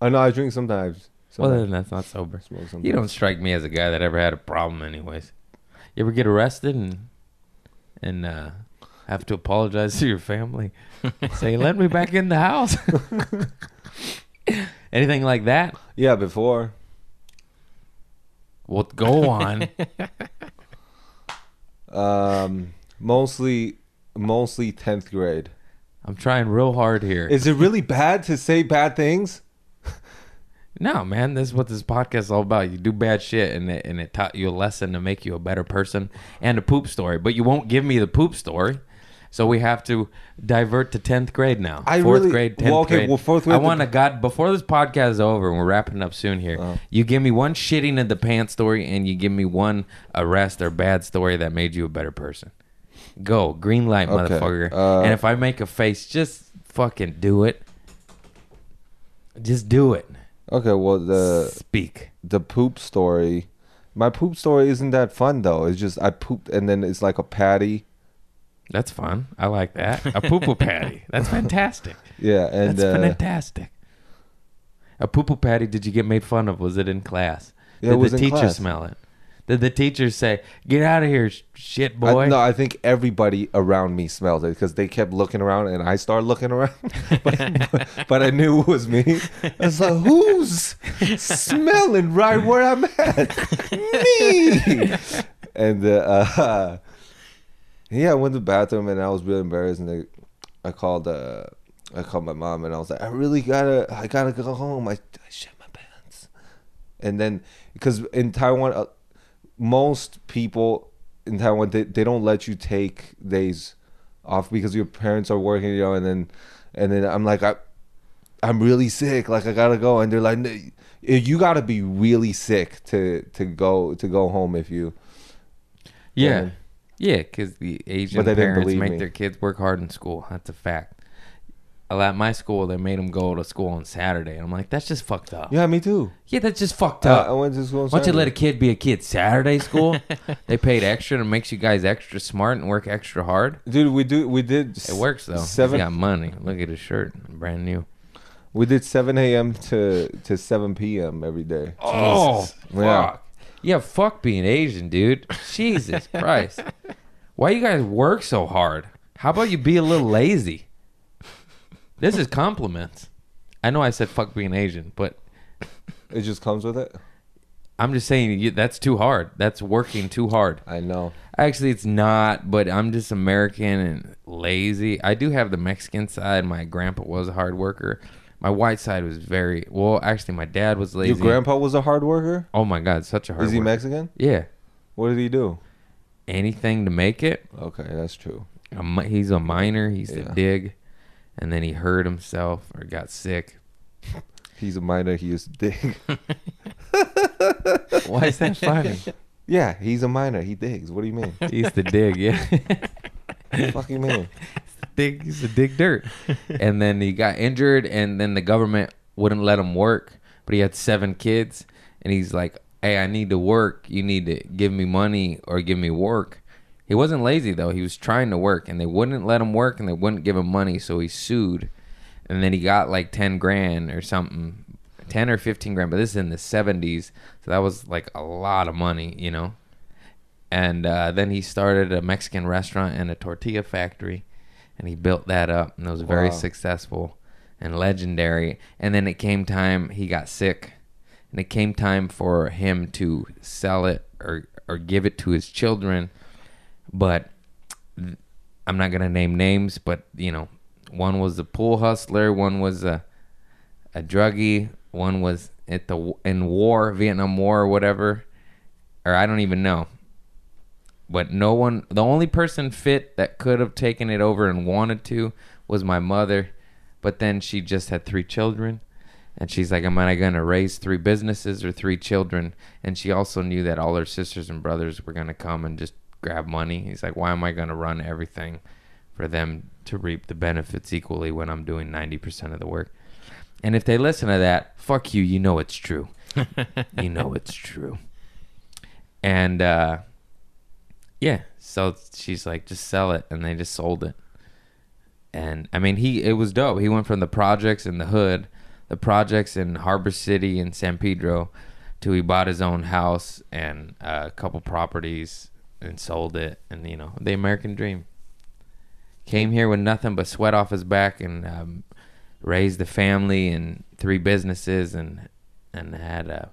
I know I drink sometimes. Well, sometimes. then that's not sober. Smoke. You don't strike me as a guy that ever had a problem, anyways. You ever get arrested and and uh, have to apologize to your family? Say, "Let me back in the house." Anything like that? Yeah, before. Well, go on. Um, mostly, mostly tenth grade. I'm trying real hard here. Is it really bad to say bad things? No, man, this is what this podcast is all about. You do bad shit, and it, and it taught you a lesson to make you a better person and a poop story. But you won't give me the poop story, so we have to divert to tenth grade now. I fourth really- grade, tenth well, okay, grade. well, fourth I want to God before this podcast is over, and we're wrapping up soon here. Uh-huh. You give me one shitting in the pants story, and you give me one arrest or bad story that made you a better person. Go green light, Okay, motherfucker. uh, and if I make a face, just fucking do it. Just do it. Okay, well the Speak. the poop story. My poop story isn't that fun though. It's just I pooped and then it's like a patty. That's fun. I like that. A poo poo patty. That's fantastic. Yeah, and That's uh, fantastic. A poo poo patty. Did you get made fun of? Was it in class? Yeah, Did it was the teacher class. smell it? Did the teachers say, "Get out of here, sh- shit I, boy"? no, I think everybody around me smelled it because they kept looking around and I started looking around, but, but I knew it was me. I was like, "Who's smelling right where I'm at?" me. And uh, uh, yeah, I went to the bathroom and I was really embarrassed. And they, I called, uh, I called my mom and I was like, "I really gotta, I gotta go home. I, I shit my pants." And then because in Taiwan. Most people in Taiwan they, they don't let you take days off because your parents are working, you know, and then and then I'm like I I'm really sick, like I gotta go, and they're like, "No, eh, you gotta be really sick to to go to go home if you. yeah, Yeah. yeah, because the Asian But they didn't parents make me. their kids work hard in school. That's a fact. At my school, they made them go to school on Saturday. I'm like, that's just fucked up. Yeah, me too. Yeah, that's just fucked Uh, up. I went to school. on Why don't you let a kid be a kid? Saturday school, they paid extra and it makes you guys extra smart and work extra hard. Dude, we do we did It works though. Seven He's got money. Look at his shirt, brand new. we did seven a.m. to to seven p.m. every day. Oh, Yeah. fuck. Yeah, fuck being Asian, dude. Jesus Christ. Why you guys work so hard? How about you be a little lazy? This is compliments. I know I said fuck being Asian, but It just comes with it. I'm just saying you, that's too hard. That's working too hard. I know. Actually, it's not, but I'm just American and lazy. I do have the Mexican side. My grandpa was a hard worker. My white side was very well. Actually, my dad was lazy. Your grandpa was a hard worker. Oh my god, such a hard. Is he worker. Mexican? Yeah, What did he do? anything to make it. Okay, that's true. A mi- he's a miner. He's Yeah. to dig, and then he hurt himself or got sick. He's a miner. He used to dig. Why is that funny? yeah, he's a miner. He digs. What do you mean? he used to dig. Yeah, Fuck you mean? dig. He used to dig dirt, and then he got injured, and then the government wouldn't let him work. But he had seven kids, and he's like, "Hey, I need to work. You need to give me money or give me work." He wasn't lazy though. He was trying to work, and they wouldn't let him work, and they wouldn't give him money. So he sued, and then he got like ten grand or something, ten or fifteen grand. But this is in the seventies, so that was like a lot of money, you know. And uh, then he started a Mexican restaurant and a tortilla factory, and he built that up, and it was very Wow. successful and legendary. And then it came time he got sick, and it came time for him to sell it or or give it to his children, but I'm not gonna name names, but you know, one was a pool hustler, one was a a druggie, one was at the in war, Vietnam War or whatever, or I don't even know. But no one, the only person fit that could have taken it over and wanted to was my mother. But then she just had three children. And she's like, Am I going to raise three businesses or three children? And she also knew that all her sisters and brothers were going to come and just grab money. He's like, why am I going to run everything for them to reap the benefits equally when I'm doing 90% of the work? And if they listen to that, fuck you, you know it's true. you know it's true. And uh yeah, so she's like just sell it and they just sold it. And I mean, he it was dope. He went from the projects in the hood, the projects in Harbor City and San Pedro to he bought his own house and uh, a couple properties and sold it and you know, the American dream. Came here with nothing but sweat off his back and um, raised a family and three businesses and and had a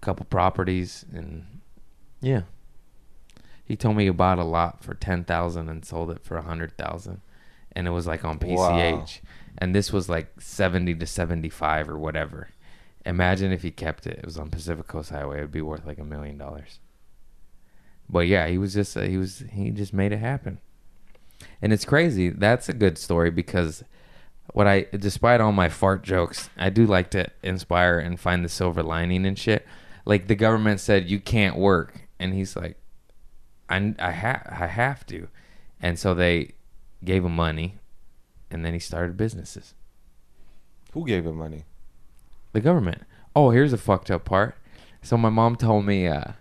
couple properties and yeah. He told me he bought a lot for ten thousand and sold it for a hundred thousand, and it was like on PCH, Wow. and this was like seventy to seventy-five or whatever. Imagine if he kept it. It was on Pacific Coast Highway. It'd be worth like a million dollars. But yeah, he was just uh, he was he just made it happen, and it's crazy. That's a good story because what I, despite all my fart jokes, I do like to inspire and find the silver lining and shit. Like the government said, you can't work, and he's like, I, I have, I have to, and so they gave him money, and then he started businesses. Who gave him money? The government. Oh, here's a fucked up part. So my mom told me, uh,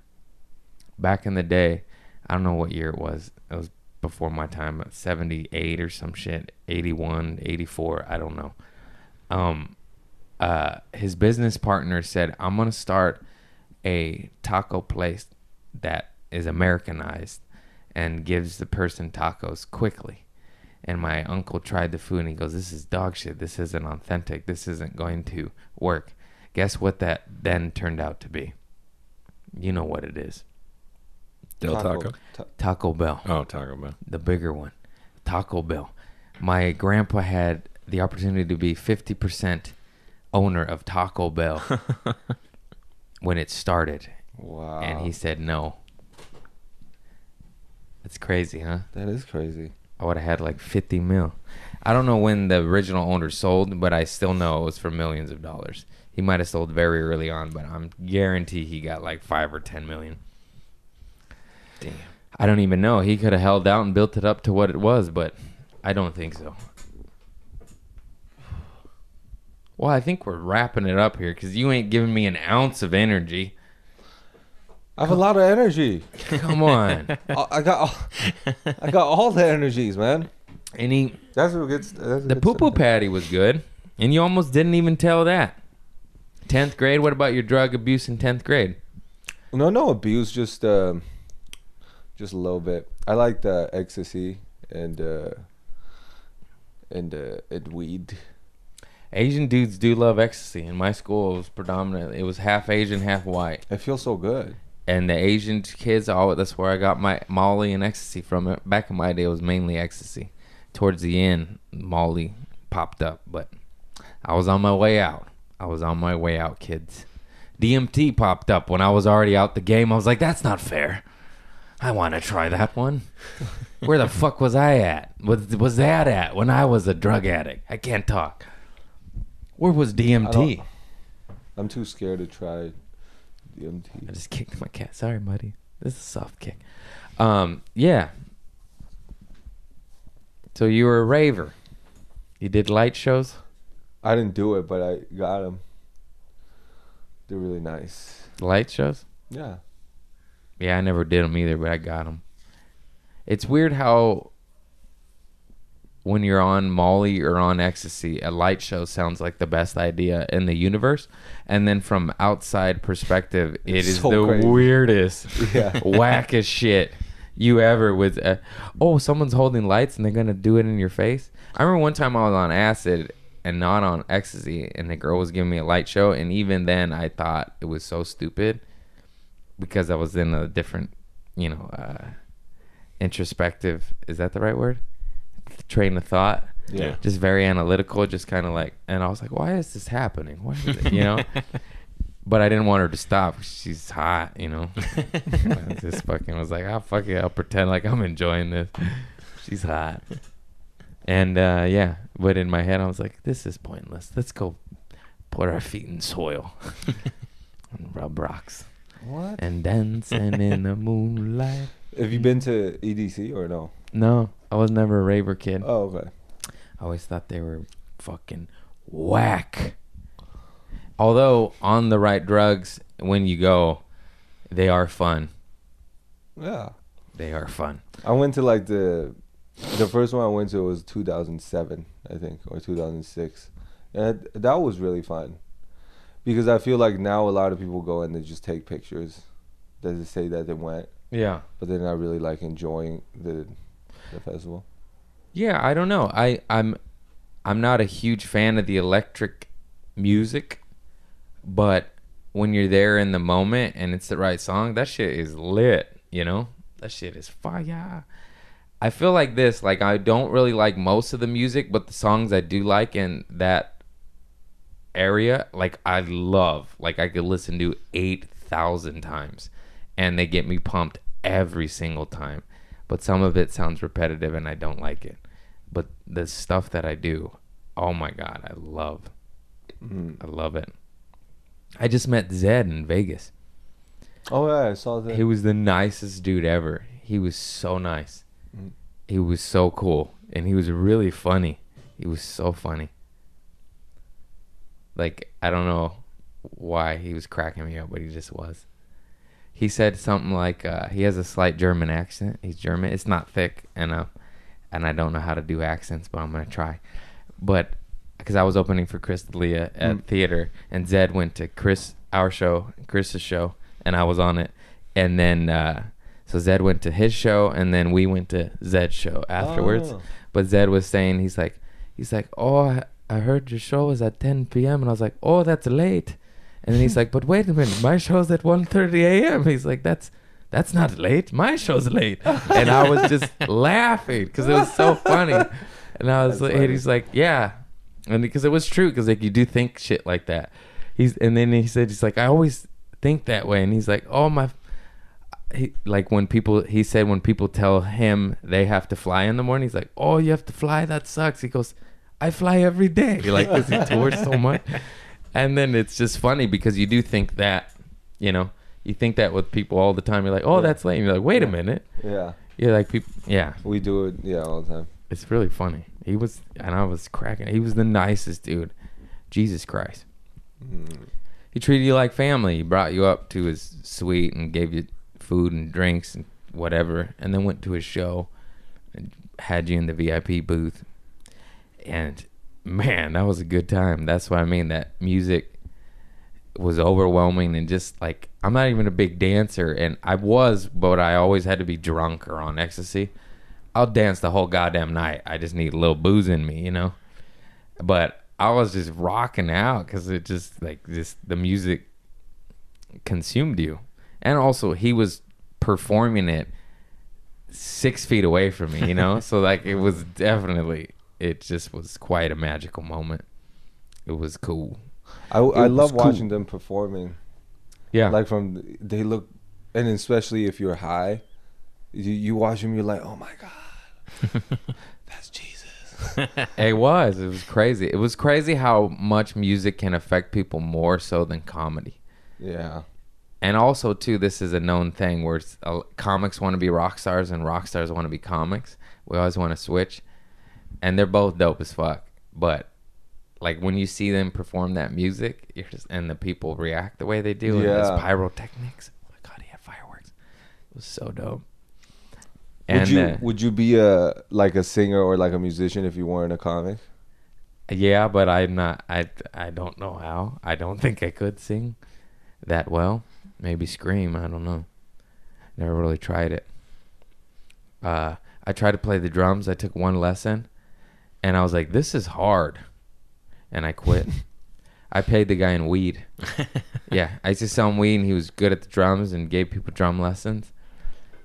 back in the day, I don't know what year it was. It was before my time, 78 or some shit, 81, 84, I don't know. Um, uh, his business partner said, I'm going to start a taco place that is Americanized and gives the person tacos quickly. And my uncle tried the food and he goes, This is dog shit. This isn't authentic. This isn't going to work. Guess what that then turned out to be? You know what it is Del Taco. Ta- Taco Bell Oh, Taco Bell. the bigger one, Taco Bell. My grandpa had the opportunity to be 50% owner of Taco Bell when it started, wow. and he said no. It's crazy, huh? that is crazy. I would have had like 50 mil. I don't know when the original owner sold, but I still know it was for millions of dollars. He might have sold very early on, but I'm guarantee he got like 5 or 10 million. Damn. I don't even know. He could have held out and built it up to what it was, but I don't think so. Well, I think we're wrapping it up here because you ain't giving me an ounce of energy. I have a lot of energy. Come on. I got, all, I got all the energies, man. Any That's a good. That's the poo poo patty was good, and you almost didn't even tell that. Tenth grade. What about your drug abuse in tenth grade? No, no abuse. Just, um, just a little bit. I like the ecstasy and uh, and uh, and weed. Asian dudes do love ecstasy. In my school, it was predominantly It was half Asian, half white. It feels so good. and the Asian kids, all that's where I got my Molly and ecstasy from. It back in my day, it was mainly ecstasy. Towards the end, Molly popped up, but I was on my way out. I was on my way out, kids. DMT popped up when I was already out the game. I was like, that's not fair. I want to try that one. Where the fuck was I at? Was was that at when I was a drug addict? I can't talk. Where was DMT? I'm too scared to try DMT. I just kicked my cat. Sorry, buddy. This is a soft kick. Um, yeah. So you were a raver. You did light shows. I didn't do it, but I got them. They're really nice. Light shows. Yeah. Yeah, I never did them either, but I got them. It's weird how when you're on Molly or on ecstasy, a light show sounds like the best idea in the universe, and then from outside perspective, it It's is so the crazy. weirdest, Yeah. wackest shit you ever with. Uh, oh, someone's holding lights and they're gonna do it in your face. I remember one time I was on acid and not on ecstasy, and the girl was giving me a light show, and even then I thought it was so stupid because I was in a different, you know, uh, introspective. Is that the right word? Train of thought. Yeah. Just very analytical, just kind of like, and I was like, why is this happening? Why is it, you know? but I didn't want her to stop. She's hot, you know. I just fucking was like, oh fuck it, I'll pretend like I'm enjoying this. She's hot. And uh, yeah, but in my head I was like, this is pointless. Let's go put our feet in soil and rub rocks. What? and dancing in the moonlight. Have you been to EDC or no? No, I was never a raver kid. Oh, okay. I always thought they were fucking whack. Although on the right drugs, when you go, they are fun. Yeah. They are fun. I went to like the the first one I went to was 2007, I think, or 2006. And that- that was really fun. Because I feel like now a lot of people go and they just take pictures. Does it say that they went, Yeah. but they're not really like enjoying the the festival. Yeah, I don't know. I I'm I'm not a huge fan of the electric music, but when you're there in the moment and it's the right song, that shit is lit, you know? That shit is fire. I feel like this, like I don't really like most of the music, but the songs I do like and that area, like I love. Like I could listen to 8,000 times and they get me pumped every single time. But some of it sounds repetitive and I don't like it. But the stuff that I do, oh my god, I love. Mm. I love it. I just met Zedd in Vegas. Oh yeah, I saw that. He was the nicest dude ever. He was so nice. Mm. He was so cool. And he was really funny. He was so funny. Like, I don't know why he was cracking me up, but he just was. He said something like uh, he has a slight German accent. He's German. It's not thick, and uh, and I don't know how to do accents, but I'm gonna try. But because I was opening for Chris D'Elia at Mm. theater, and Zedd went to Chris our show, Chris's show, and I was on it, and then uh, so Zedd went to his show, and then we went to Zedd's show afterwards. Oh. But Zedd was saying he's like he's like oh I, heard your show was at 10 p.m. and I was like oh that's late, and then he's like but wait a minute my show's at 1:30 a.m. He's like that's that's not late. My show's late, and I was just laughing because it was so funny, and I was like and he's like yeah, and because it was true because like you do think shit like that. He's and then he said he's like I always think that way, and he's like oh my he, like when people he said when people tell him they have to fly in the morning he's like oh you have to fly? That sucks. He goes i fly every day You're like because he tours so much and then it's just funny because you do think that you know you think that with people all the time you're like oh Yeah. that's lame you're like wait a minute Yeah, you're like people yeah we do it. Yeah, all the time. it's really funny he was and i was cracking he was the nicest dude jesus christ Mm. he treated you like family. He brought you up to his suite and gave you food and drinks and whatever, and then went to his show and had you in the VIP booth. And man, that was a good time. That's what I mean. That music was overwhelming and just like I'm not even a big dancer, and I was, but I always had to be drunk or on ecstasy. I'll dance the whole goddamn night. I just need a little booze in me, you know. But I was just rocking out because it just like just the music consumed you, and also he was performing it six feet away from me, you know. so like it was definitely it just was quite a magical moment. It was cool. I I love cool. watching them performing. Yeah, Like from they look, and especially if you're high, you, you watch them, you're like, oh my god, that's Jesus. it was. It was crazy. It was crazy how much music can affect people more so than comedy. Yeah. and also too this is a known thing where uh, comics want to be rock stars and rock stars want to be comics we always want to switch and they're both dope as fuck but like when you see them perform that music you're just and the people react the way they do and Yeah. pyrotechnics oh my god he had fireworks. It was so dope. Would you uh, would you be a like a singer or like a musician if you weren't a comic? yeah but i'm not i i don't know how. I don't think i could sing that well. Maybe scream i don't know. Never really tried it. Uh i tried to play the drums. I took one lesson and i was like this is hard and i quit i paid the guy in weed yeah i used to sell him weed and he was good at the drums and gave people drum lessons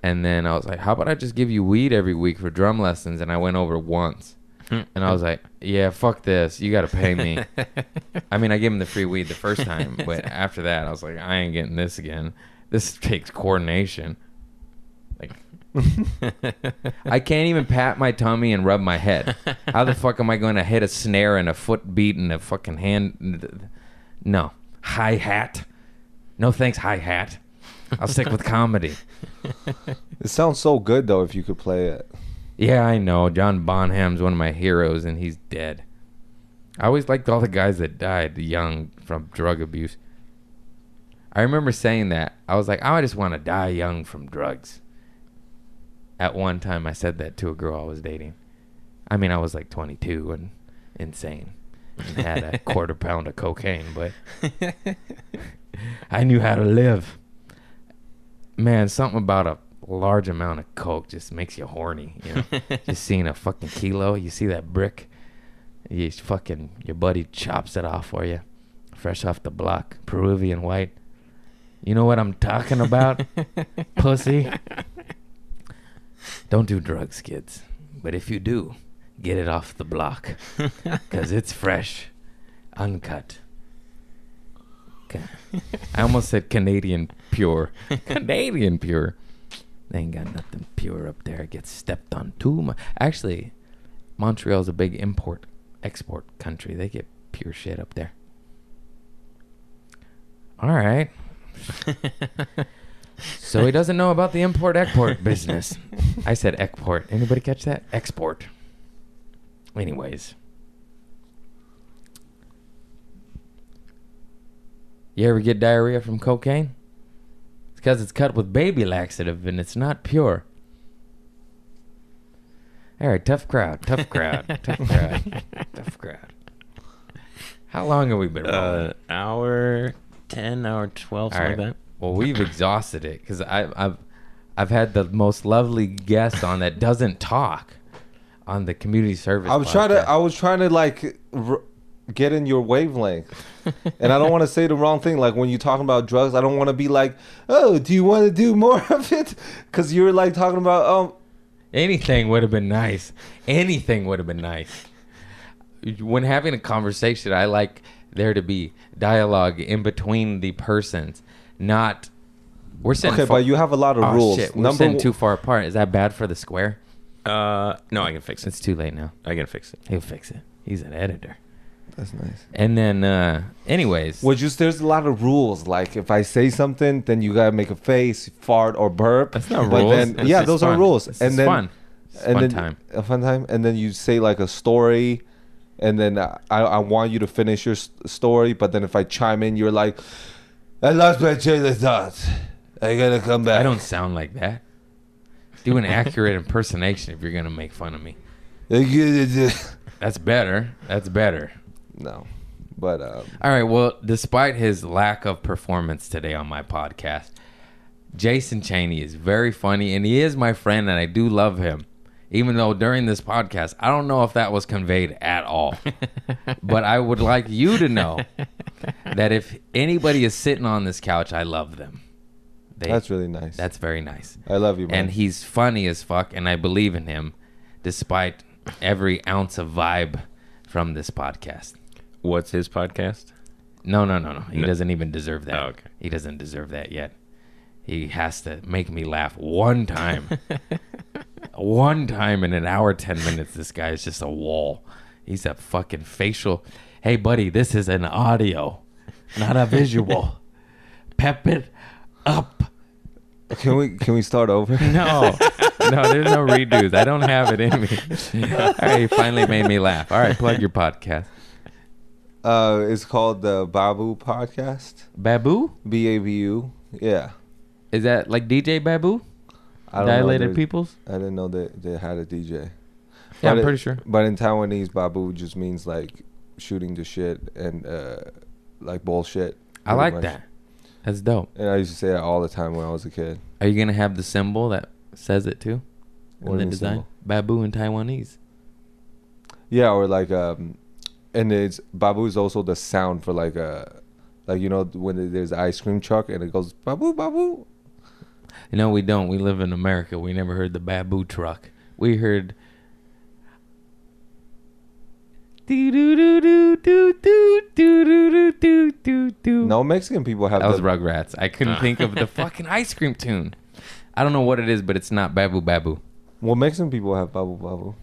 and then i was like how about i just give you weed every week for drum lessons and i went over once and I was like, "Yeah, fuck this. You got to pay me." I mean, I gave him the free weed the first time, but after that, I was like, "I ain't getting this again. This takes coordination." I can't even pat my tummy and rub my head. How the fuck am I going to hit a snare and a foot beat and a fucking hand? No, hi hat. No thanks, hi hat. I'll stick with comedy. It sounds so good though if you could play it. Yeah, I know. John Bonham's one of my heroes, and he's dead. I always liked all the guys that died young from drug abuse. I remember saying that. I was like, oh, I just want to die young from drugs. At one time, I said that to a girl I was dating. I mean, I was like 22 and insane and had a quarter pound of cocaine, but I knew how to live. Man, something about a large amount of coke just makes you horny. You know, just seeing a fucking kilo, you see that brick, you fucking your buddy chops it off for you, fresh off the block, Peruvian white. You know what I'm talking about, pussy. Don't do drugs, kids. But if you do, get it off the block, cause it's fresh, uncut. I almost said Canadian pure. Canadian pure. They ain't got nothing pure up there. It gets stepped on too much. Actually, Montreal's a big import export country. They get pure shit up there. All right. so he doesn't know about the import export business. I said export. Anybody catch that? Export. Anyways. You ever get diarrhea from cocaine? It's because it's cut with baby laxative and it's not pure. All right, tough crowd, tough crowd, tough crowd, tough crowd. How long have we been rolling? Uh, hour ten, hour twelve, All something right. like Well, we've exhausted it because I've I've had the most lovely guest on that doesn't talk on the community service. I was trying to. I was trying to like r- get in your wavelength. and I don't want to say the wrong thing like when you're talking about drugs, I don't want to be like, "Oh, do you want to do more of it?" cuz you're like talking about um Anything would have been nice. Anything would have been nice. When having a conversation, I like there to be dialogue in between the persons, not. We're sitting. Okay, far- but you have a lot of oh, rules. Shit, we're Number sitting one- too far apart. Is that bad for the square? Uh, no, I can fix it. It's too late now. I can fix it. He'll fix it. He's an editor. That's nice. And then, uh anyways, Well, just there's a lot of rules. Like if I say something, then you gotta make a face, fart, or burp. That's not But rules. Then, yeah, just those are rules. It's and just then fun. It's and fun then time. a fun time. And then you say like a story, and then I, I want you to finish your story. But then if I chime in, you're like, I lost my train of thought. I gotta come back. I don't sound like that. Do an accurate impersonation if you're gonna make fun of me. That's better. That's better. no, but um, All right. Well, despite his lack of performance today on my podcast, Jason Cheny is very funny, and he is my friend, and I do love him. Even though during this podcast, I don't know if that was conveyed at all. but I would like you to know that if anybody is sitting on this couch, I love them. They, that's really nice. that's very nice. I love you, man. And he's funny as fuck, and I believe in him despite every ounce of vibe from this podcast. What's his podcast? No, no, no, no. He No. doesn't even deserve that. Oh, okay. He doesn't deserve that yet. He has to make me laugh one time. one time in an hour, 10 minutes. This guy is just a wall. He's a fucking facial. Hey, buddy, this is an audio, not a visual. Pep it up. can we can we start over? No, no, there's no redos. I don't have it in me. All right, you finally made me laugh. All right, plug your podcast. Uh, it's called the Babu Podcast. Babu? B A B U. Yeah. Is that like DJ Babu? I. Dilated Peoples? I didn't know that they had a DJ. Yeah, But I'm it- pretty sure. But in Taiwanese, babu just means like shooting the shit and uh, like bullshit. I like much. that. That's dope. And I used to say that all the time when I was a kid. Are you gonna have the symbol that says it too? What In the design? symbol? Babu in Taiwanese. Yeah, or like um, and it's babu is also the sound for like a, like you know when there's ice cream truck and it goes babu babu. You know we don't. We live in America. We never heard the Babu truck. We heard. No, No Mexican people have that was Rugrats. I couldn't think of the fucking ice cream tune. I don't know what it is, but it's not Babu Babu. Well, Mexican people have babu babu.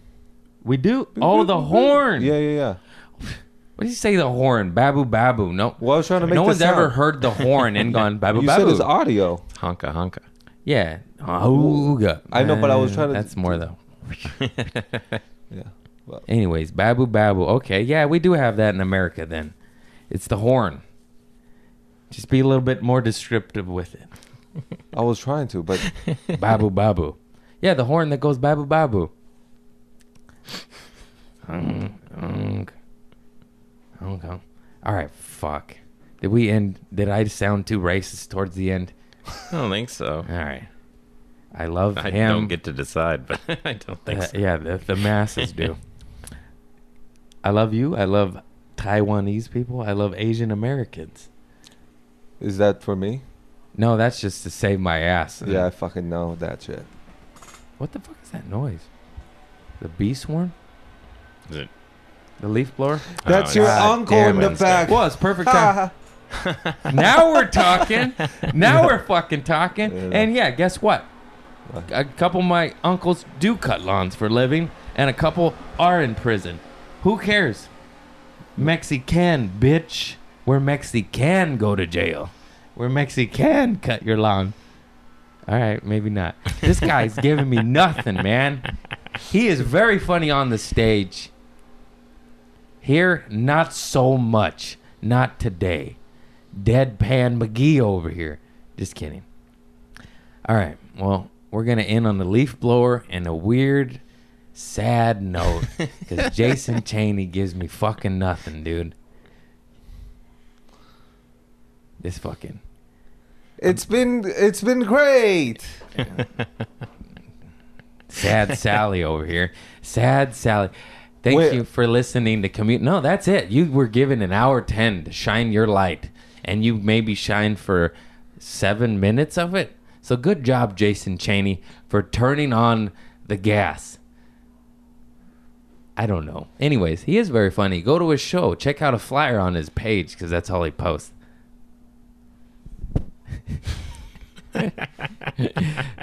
We do. Oh, the horn. Yeah, yeah, yeah. What do you say? The horn, babu babu. No, Well, I was trying to make no one's ever heard the horn and gone babu You said babu. it's audio. Honka honka. Yeah, ah, Auga. I know, but I was trying to- That's more though. Yeah. Well, Anyways, babu babu. Okay, yeah, we do have that in America. Then it's the horn. Just be a little bit more descriptive with it. I was trying to, but babu babu. Yeah, the horn that goes babu babu. All right. Fuck. Did we end? Did I sound too racist towards the end? I don't think so. All right. I love I him. don't get to decide, but I don't think Uh, so. yeah, the, the masses do. I love you. I love Taiwanese people. I love Asian Americans. is that for me? No, that's just to save my ass. Yeah, I fucking know that shit. What the fuck is that noise? The bee swarm? Is it- The leaf blower? That's Oh, your God uncle damn in the back. Well, it's perfect time. now we're talking. Now we're fucking talking. Yeah. And yeah, guess what? What? A couple of my uncles do cut lawns for a living, and a couple are in prison. Who cares? Mexican, bitch. Where Mexican go to jail. Where Mexican cut your lawn. All right, maybe not. This guy's giving me nothing, man. He is very funny on the stage. Here, not so much. Not today. Deadpan McGee over here. Just kidding. All right. Well, we're going to end on the leaf blower and a weird, sad note. Because Jason Cheny gives me fucking nothing, dude. This fucking. It's been it's been great. Sad Sally over here. Sad Sally. Thank Wait. you for listening to commute. No, that's it. You were given an hour 10 to shine your light, and you maybe shine for seven minutes of it. So good job, Jason Cheny, for turning on the gas. I don't know. Anyways, he is very funny. Go to his show. Check out a flyer on his page because that's all he posts.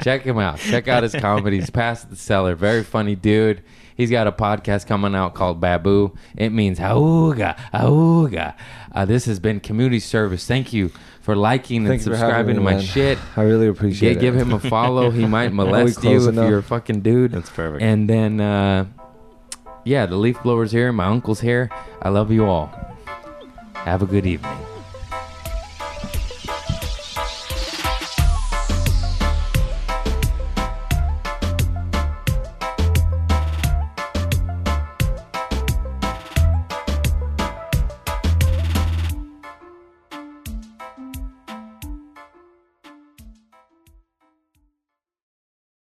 Check him out. Check out his comedies. Past the cellar. Very funny dude. He's got a podcast coming out called Babu. It means auga, auga. Uh, this has been community service. Thank you for liking and Thanks subscribing to me, my man. shit. I really appreciate Gi- it. give him a follow. He might molest you close if you're a fucking dude. That's perfect. And then, uh, yeah, the leaf blower's here. My uncle's here. I love you all. Have a good evening.